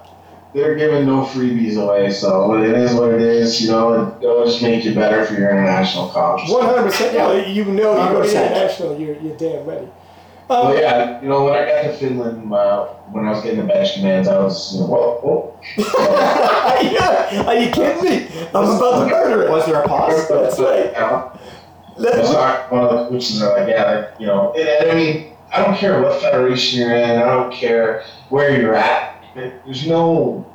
they're giving no freebies away. So it is what it is. You know, it'll just make you better for your international college. 100%. Yeah, you know you go to 100%. international, you're, you're damn ready. Um, Well, yeah, you know, when I got to Finland, uh, when I was getting the bench commands, I was, you know, whoa, whoa. yeah. Are you kidding me? I'm about to murder it. was there a pause? That's right. Yeah. Let's- That's why one of the coaches are like, yeah, like, you know, and, and I mean, I don't care what federation you're in, I don't care where you're at. There's no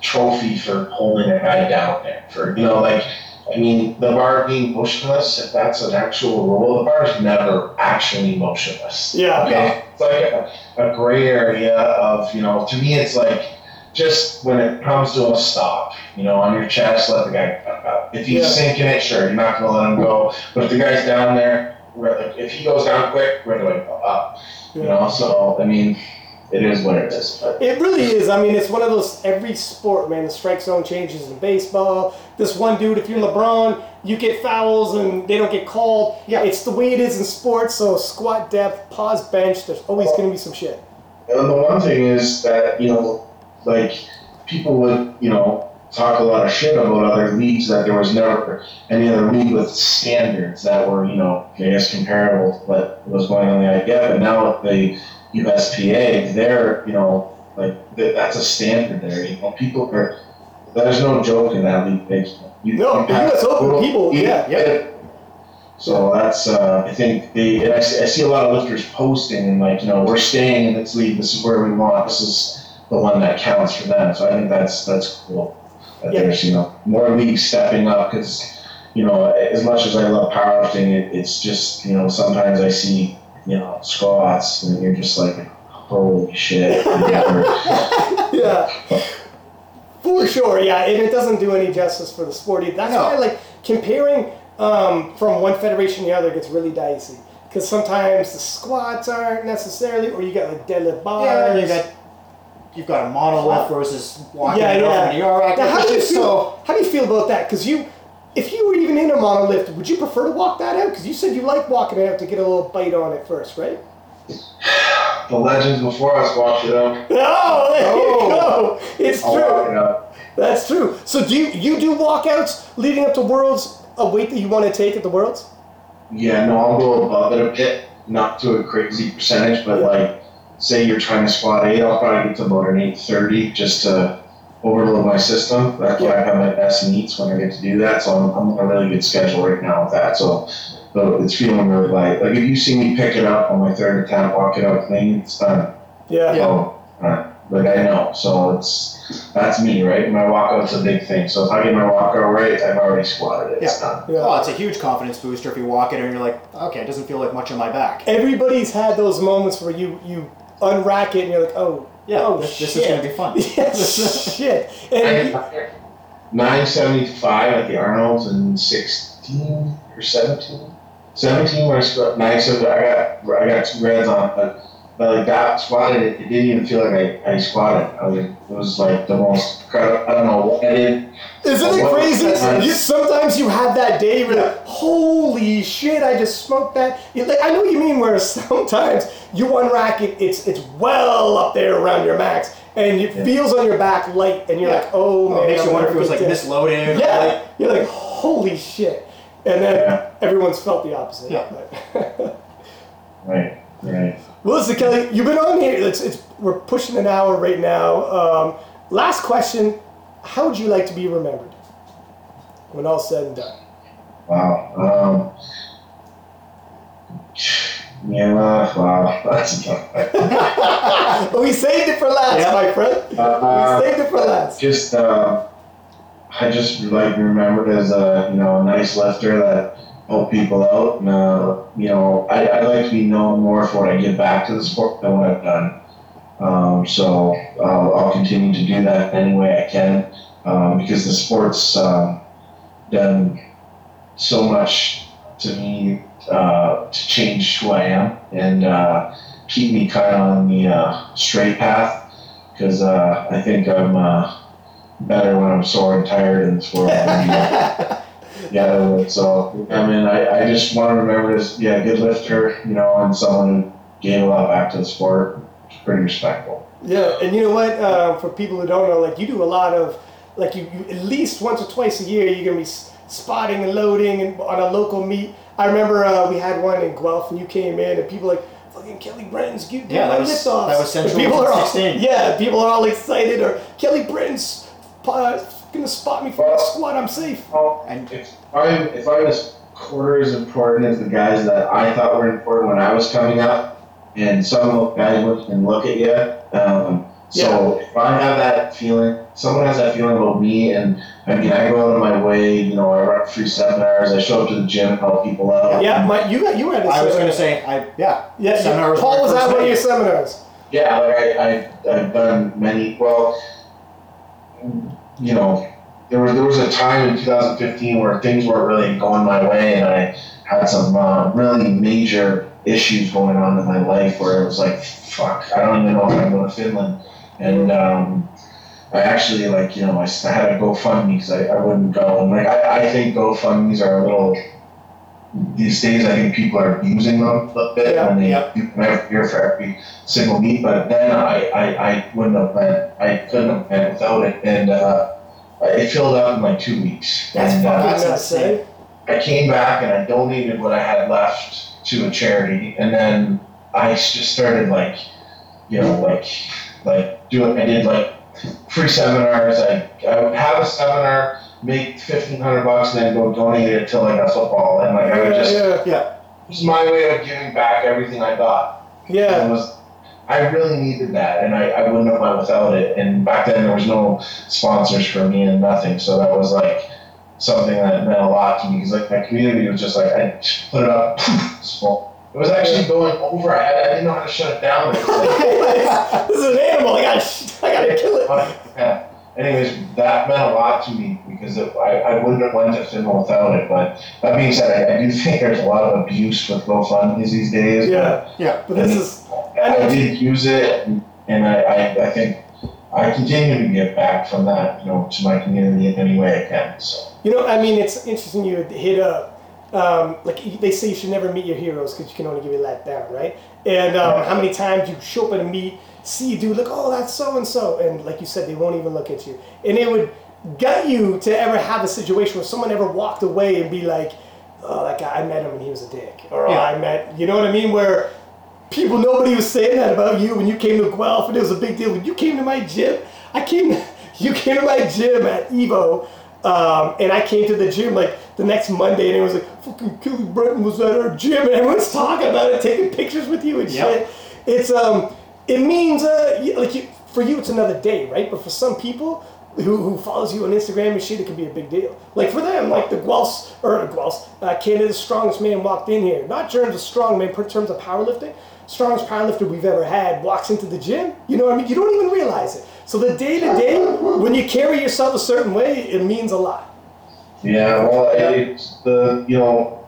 trophy for holding a guy down there. For you know, like, I mean, the bar being motionless, if that's an actual rule, the bar is never actually motionless. Yeah. Okay, it's like a, a gray area of you know. To me, it's like just when it comes to a stop, you know, on your chest, let the guy fuck up. If he's Yeah. sinking it, sure, you're not gonna let him go. But if the guy's down there, if he goes down quick, we're gonna go up. You know, so I mean, it is what it is. But It really is. I mean, it's one of those every sport, man. The strike zone changes in baseball. This one dude, if you're LeBron, you get fouls and they don't get called. Yeah. It's the way it is in sports. So squat depth, pause bench. There's always going to be some shit. And the one thing is that, you know, like people would, you know, talk a lot of shit about other leagues that there was never any other league with standards that were, you know, I guess comparable to what was going on in the IPF. But now with the USPA, they're, you know, like th- that's a standard there. You know, people are. There's no joke in that league baseball. You, No, you the have- US Open, people- yeah, yeah. So that's, uh, I think they, and I see, I see a lot of lifters posting and like, you know, we're staying in this league. This is where we want. This is the one that counts for them. So I think that's that's cool. That Yeah. there's you know more leagues stepping up because you know as much as I love powerlifting, it, it's just you know sometimes I see you know squats and you're just like, holy shit. yeah. For sure, yeah, and it doesn't do any justice for the sport. either. That's No. why, like, comparing um, from one federation to the other gets really dicey. Because sometimes the squats aren't necessarily, or you got like deadlift bars. Yeah, you got you've got a monolift versus walking Yeah, it yeah. off in the rack. Now, how do you just feel? so How do you feel about that? Because you, if you were even in a monolift, would you prefer to walk that out? Because you said you like walking it out to get a little bite on it first, right? the legends before us walked it up. Oh, there Oh. you go. It's I'll true. it. That's true. So do you, you do walkouts leading up to Worlds? A weight that you want to take at the Worlds? Yeah, no, I'll go above it a bit, not to a crazy percentage, but Yeah. like, say you're trying to squat eight, I'll probably get to about an eight thirty just to overload my system. That's why I have my best meets when I get to do that. So I'm, I'm on a really good schedule right now with that. So, but it's feeling really light. Like if you see me pick it up on my third attempt, walk it out clean, it's done. Yeah. Yeah. Oh, uh, like I know. So it's that's me, right? My walkout's a big thing. So if I get my walkout right, I've already squatted it. It's done. Yeah. oh, it's a huge confidence booster if you walk it and you're like, okay, it doesn't feel like much on my back. Everybody's had those moments where you you unrack it and you're like, oh, Yeah, oh this, this shit. is gonna be fun. Yes, shit. And you- 975 at the Arnold's and 16 or 17. 17 when I squat 975. I got I got two reds on, but but like that squatted, it, it didn't even feel like I, I squatted. I was, it was like the most incredible. I don't know what I did. Isn't it crazy? You, sometimes you have that day where like, holy shit, I just smoked that. You- like, I know what you mean. Where sometimes you one rack it, it's it's well up there around your max, and it feels on your back light, and you're Yeah. like, oh man, it makes you wonder if it was like dead. misloaded. Yeah, Like, you're like holy shit, and then Yeah. everyone's felt the opposite. Yeah. Right, right. Well, listen, Kelly, you've been on here. It's, it's we're pushing an hour right now. Um, last question: How would you like to be remembered when all's said and done? Wow. Um, yeah, wow. That's tough. Oh, we saved it for last, Yeah. my friend. Uh, we saved it for last. just uh, I just like remembered as a you know a nice lifter that helped people out, and uh, you know I I like to be known more for what I give back to the sport than what I've done. Um, so I'll, I'll continue to do that any way I can um, because the sport's um, done so much to me uh, to change who I am and uh, keep me kind of on the uh, straight path because uh, I think I'm uh, better when I'm sore and tired in this world. Than, yeah, so I mean, I, I just want to remember as yeah, a good lifter, you know, and someone who gave a lot back to the sport. It's pretty respectful. Yeah, and you know what? Uh, for people who don't know, like you do a lot of, like you, you at least once or twice a year, you're gonna be spotting and loading and on a local meet. I remember uh, we had one in Guelph, and you came in, and people like fucking Kelly Branton's getting Yeah, that my was- lift offs." that was Central people are all, 16. Yeah, people are all excited, or Kelly Branton's uh, gonna spot me for a squad. I'm safe. and If I'm if I'm as quarter as important as the guys that I thought were important when I was coming up, and some of those guys look and look at you. Um, so if I have that feeling, someone has that feeling about me, and I mean, I go out of my way. You know, I run free seminars. I show up to the gym and help people out. Yeah, my, you got you were I was gonna say, I yeah, Yeah, seminar was Paul was first at one of your seminars. Yeah, like I, I I've done many. Well, you know, there was there was a time in 2015 where things weren't really going my way, and I had some uh, really major issues going on in my life where it was like, fuck, I don't even know if I'm going to Finland, and um, I actually like you know I had a GoFundMe because I, I wouldn't go, and like I, I think GoFundmes are a little. These days, I think people are using them a bit Yeah, when they yeah. do every year for every single meet, but then I, I, I wouldn't have went, I couldn't have went without it, and uh, it filled up in like two weeks. That's and, uh, that's insane. I came back and I donated what I had left to a charity, and then I just started like, you know, like, like doing. I did like free seminars. I, I would have a seminar, make fifteen hundred bucks, and then go donate it to like a football, and like I would just. yeah, Yeah, It was my way of giving back everything I got. yeah. It was, I really needed that, and I, I wouldn't have went without it. And back then, there was no sponsors for me and nothing, so that was like something that meant a lot to me because like my community was just like I put it up, small. It was actually going over. I, I didn't know how to shut it down. It like, this is an animal. I gotta, I gotta kill it. yeah. Anyways, that meant a lot to me because it, I, I wouldn't have went to Finland without it. But that being said, I, I do think there's a lot of abuse with GoFundMe's these days. Yeah, yeah. but this is I did use it, and, and I, I, I think I continue to give back from that, you know, to my community in any way I can. So You know, I mean, it's interesting you hit up. Um, like they say, you should never meet your heroes because you can only give you let down, right? And um, how many times you show up at a meet, see a dude, like, oh, that's so and so, and like you said, they won't even look at you, and it would gut you to ever have a situation where someone ever walked away and be like, oh, that guy, I met him and he was a dick, or oh, Yeah. I met, you know what I mean? Where people, nobody was saying that about you when you came to Guelph, and it was a big deal. When you came to my gym, I came, you came to my gym at Evo, um, and I came to the gym like the next Monday, and it was like, fucking Kelly Branton was at our gym, and everyone's talking about it, taking pictures with you and Yep. shit. It's, um, it means, uh, like, you, for you, it's another day, right? But for some people, who, who follows you on Instagram and shit, it could be a big deal. Like for them, like the Guelphs, or Guelphs, uh, Canada's strongest man walked in here. Not in terms of strong man, but in terms of powerlifting. Strongest powerlifter we've ever had walks into the gym. You know what I mean? You don't even realize it. So the day to day, when you carry yourself a certain way, it means a lot. yeah, well, it's the you know,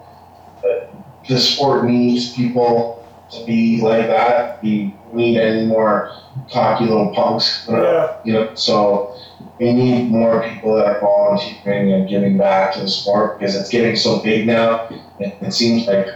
uh, the sport needs people to be like that. We need any more cocky little punks. Uh, Yeah. You know, so we need more people that are volunteering and giving back to the sport because it's getting so big now. It, it seems like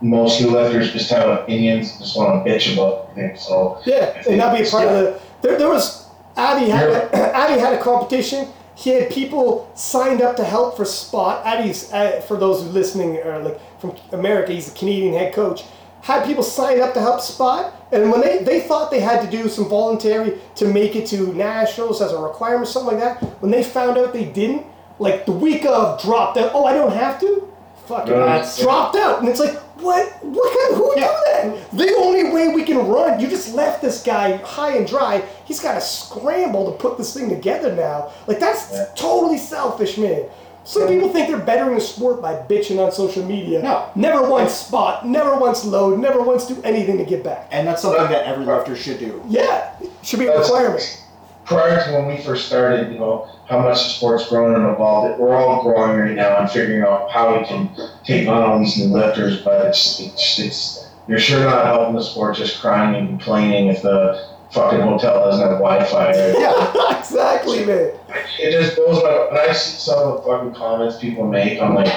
most new lifters just have opinions, just want to bitch about things. So Yeah, and that'd be a part of the. There, there was Abby had a, Abby had a competition. He had people signed up to help for spot. Abby's uh, for those who listening are like from America. He's a Canadian head coach. Had people sign up to help spot, and when they they thought they had to do some voluntary to make it to nationals as a requirement, something like that. When they found out they didn't, like the week of dropped out. Oh, I don't have to. Fucking No, dropped out, and it's like, what? What kind? Who Yeah. do that? The only way we can run, you just left this guy high and dry. He's got to scramble to put this thing together now. Like that's Yeah. totally selfish, man. Some people think they're bettering the sport by bitching on social media. No. Never once spot, never once load, never once do anything to get back. And that's something that every lifter should do. Yeah, should be a requirement. Prior to when we first started, you know, how much the sport's grown and evolved. We're all growing right now and figuring out how we can take on all these new lifters, but it's, it's, it's you're sure not helping the sport just crying and complaining if the fucking hotel doesn't have Wi-Fi. Yeah. exactly, man. it just blows my. When I see some of the fucking comments people make, I'm like,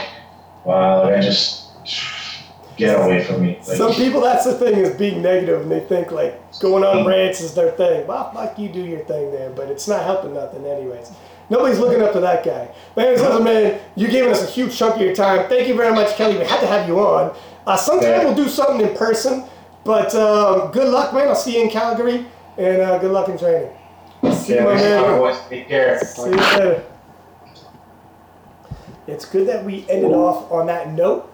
wow, like, I just get away from me. Like, Some people, that's the thing, is being negative, and they think like going on rants is their thing. Well, fuck you, do your thing there, but it's not helping nothing, anyways. Nobody's looking up to that guy. Man, listen, man, you gave us a huge chunk of your time. Thank you very much, Kelly. We had to have you on. Uh, sometime Yeah. we'll do something in person, but um, good luck, man. I'll see you in Calgary, and uh, good luck in training. See you, my man. Take care. See you later. It's good that we ended off on that note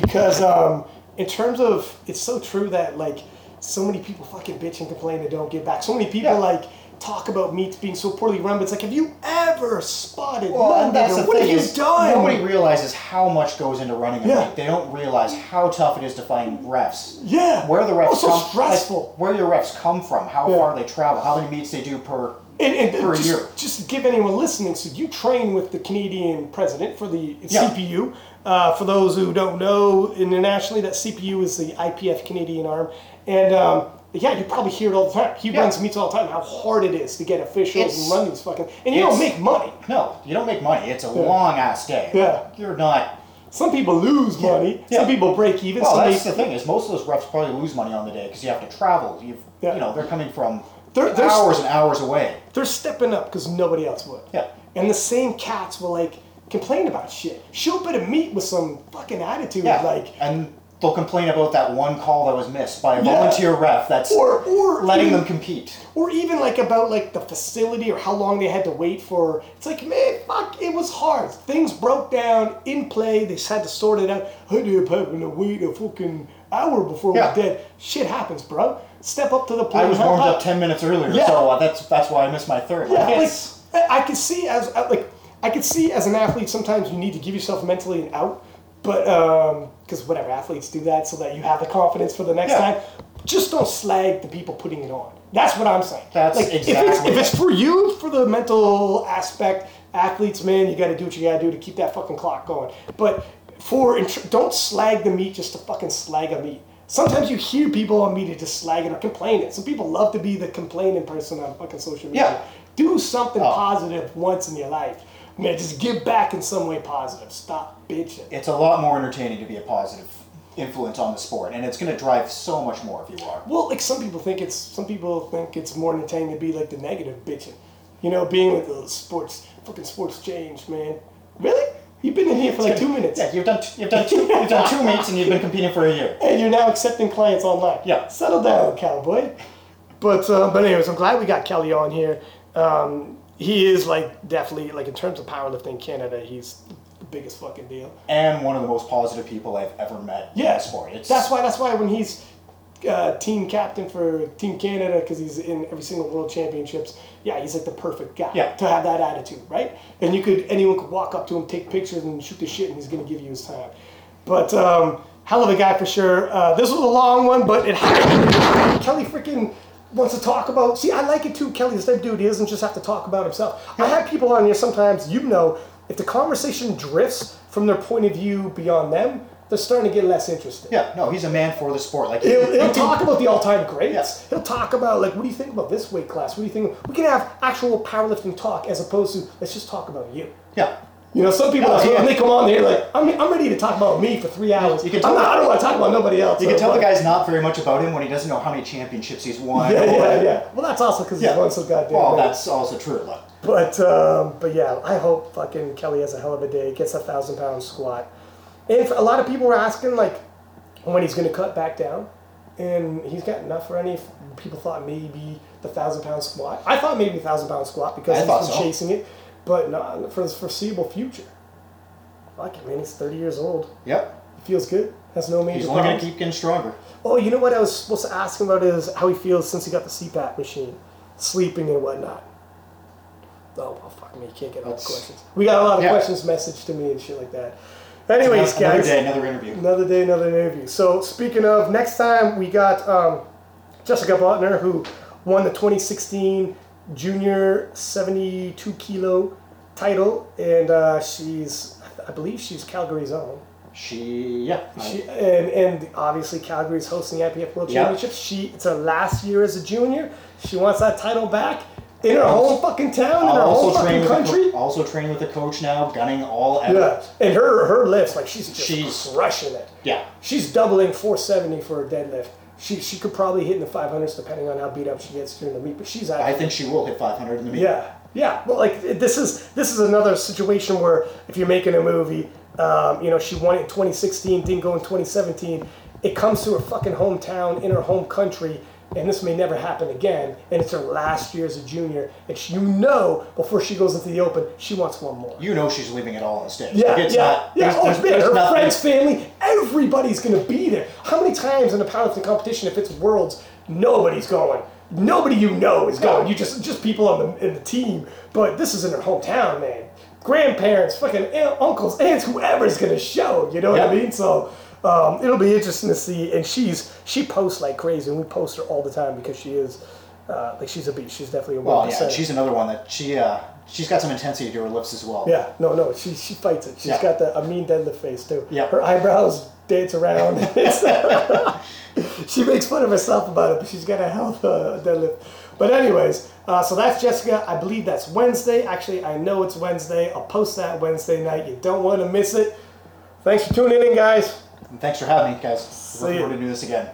because, um, in terms of, it's so true that like so many people fucking bitch and complain they don't get back. So many people Yeah. like talk about meets being so poorly run, but it's like, have you ever spotted? Well, and London, that's the what thing have you done? nobody realizes how much goes into running a Yeah. meet. They don't realize how tough it is to find refs. yeah, Where the refs oh, so come stressful. like, where your refs come from, how Yeah. far they travel, how many meets they do per And, and per just, year. just give anyone listening, so you train with the Canadian president for the Yeah. CPU. Uh, for those who don't know, internationally, that CPU is the IPF Canadian arm. And um, yeah, you probably hear it all the time. He Yeah. runs meets all the time. How hard it is to get officials It's- and run these fucking. And you don't make money. No, you don't make money. It's a long ass day. Yeah. You're not Some people lose money. Yeah. Some people break even. Well, some that's they, the thing is most of those refs probably lose money on the day because you have to travel. You've, Yeah. you know, they're coming from They're- they're- hours and hours away. they're stepping up because nobody else would. Yeah. And the same cats will like complain about shit. Show up at a meet with some fucking attitude, Yeah. like and they'll complain about that one call that was missed by a Yeah. volunteer ref that's or or letting even- them compete. or even like about like the facility or how long they had to wait for it's like man fuck it was hard things broke down in play they had to sort it out I having to wait a fucking hour before Yeah. we're dead shit happens bro step up to the plate I was warmed up ten minutes earlier, Yeah. so uh, that's that's why I missed my third. yeah Like, like I could see as uh, like I could see as an athlete sometimes you need to give yourself mentally an out but um because whatever athletes do that so that you have the confidence for the next Yeah. time just don't slag the people putting it on that's what I'm saying That's like, if it's, exactly if it's for you for the mental aspect athletes man you got to do what you got to do to keep that fucking clock going but for don't slag the meet just to fucking slag a meet sometimes you hear people on media just slagging or complaining some people love to be the complaining person on fucking social media Yeah. do something Oh. positive once in your life man just give back in some way positive stop bitching it's a lot more entertaining to be a positive influence on the sport, and it's going to drive so much more if you are. Well, like some people think it's some people think it's more entertaining to be like the negative bitching. You know, being like the sports fucking sports change, man. Really? You've been in here for like two minutes. Yeah, you've done t- you've done two you've done two meets and you've been competing for a year. And you're now accepting clients online. Yeah. Settle down, cowboy. But uh, but anyways, I'm glad we got Kelly on here. Um, he is like definitely like in terms of powerlifting Canada, he's the biggest fucking deal. And one of the most positive people I've ever met in Yeah, the sport. It's that's why. That's why when he's uh, team captain for Team Canada, because he's in every single World Championships. Yeah, he's like the perfect guy Yeah. to have that attitude, right? And you could anyone could walk up to him, take pictures, and shoot the shit, and he's gonna give you his time. But um, hell of a guy for sure. Uh, this was a long one, but it. Kelly freaking wants to talk about. See, I like it too. Kelly's the type of dude. He doesn't just have to talk about himself. I have people on here sometimes. You know, if the conversation drifts from their point of view beyond them, they're starting to get less interested. Yeah, no, he's a man for the sport. Like He'll, he he'll talk about the all-time greats. Yeah. He'll talk about like, what do you think about this weight class? What do you think? We can have actual powerlifting talk as opposed to let's just talk about you. Yeah, You know, some people are yeah. when they come on, they're like, I'm, I'm ready to talk about me for three hours. You can tell- not, I don't want to talk about nobody else. you can tell the guy's not very much about him when he doesn't know how many championships he's won. Yeah, yeah, yeah. Well, that's also because Yeah. he's won so goddamn. Well, many. that's also true. Like, But um, but yeah, I hope fucking Kelly has a hell of a day. Gets a thousand pound squat, and a lot of people were asking like when he's going to cut back down, and he's got enough for any. People thought maybe the thousand pound squat. I thought maybe thousand pound squat because I he's been so. chasing it, but not for the foreseeable future. Fuck it, man. He's thirty years old. yep, He feels good. Has no major he's only gonna keep getting stronger. Oh, you know what I was supposed to ask him about is how he feels since he got the CPAP machine, sleeping and whatnot. Oh, well, fuck me, you can't get all the questions. We got a lot of Yeah. questions messaged to me and shit like that. Anyways, another guys, day, another interview. another day, another interview. So speaking of, next time we got um, Jessica Buettner, who won the 2016 Junior 72 kilo title, and uh, she's, I believe she's Calgary's own. She, yeah, She, and, and obviously Calgary's hosting the IPF World Yeah. Championships. She it's her last year as a junior. She wants that title back in her whole fucking town, in her whole fucking training with a country. co- also training with a coach now, gunning all out. Yeah, and her her lifts like she's just She's- crushing it. yeah. She's doubling 470 for a deadlift. She she could probably hit in the 500s depending on how beat up she gets during the meet. But she's I think she will hit 500 in the meet. yeah, yeah. Well, like this is this is another situation where if you're making a movie, um, you know, she won it in 2016, didn't go in 2017. It comes to her fucking hometown in her home country, and this may never happen again. And it's her last year as a junior, and she, you know before she goes into the open, she wants one more. You know she's leaving it all on the stage. Yeah, Like, it's yeah, not, yeah. There's, Oh, there's, there's her nothing. friends, family, everybody's gonna be there. How many times in a powerlifting competition, if it's worlds, nobody's going. Nobody you know is going. You just just people on the in the team. But this is in her hometown, man. Grandparents, fucking aunt, uncles, aunts, whoever's gonna show. You know what I mean? So. Um, it'll be interesting to see, and she's she posts like crazy, and we post her all the time because she is uh, like she's a beast. She's definitely a Well, yeah, she's another one that she uh, she's got some intensity to her lips as well. Yeah, no, no, she she fights it. She's Yeah. got the a mean deadlift face too. Yeah. her eyebrows dance around. she makes fun of herself about it, but she's got a hell of a deadlift. But anyways, uh, so that's Jessica. I believe that's Wednesday. Actually, I know it's Wednesday. I'll post that Wednesday night. You don't want to miss it. Thanks for tuning in, guys. And thanks for having me, guys. See Looking ya. forward to do this again.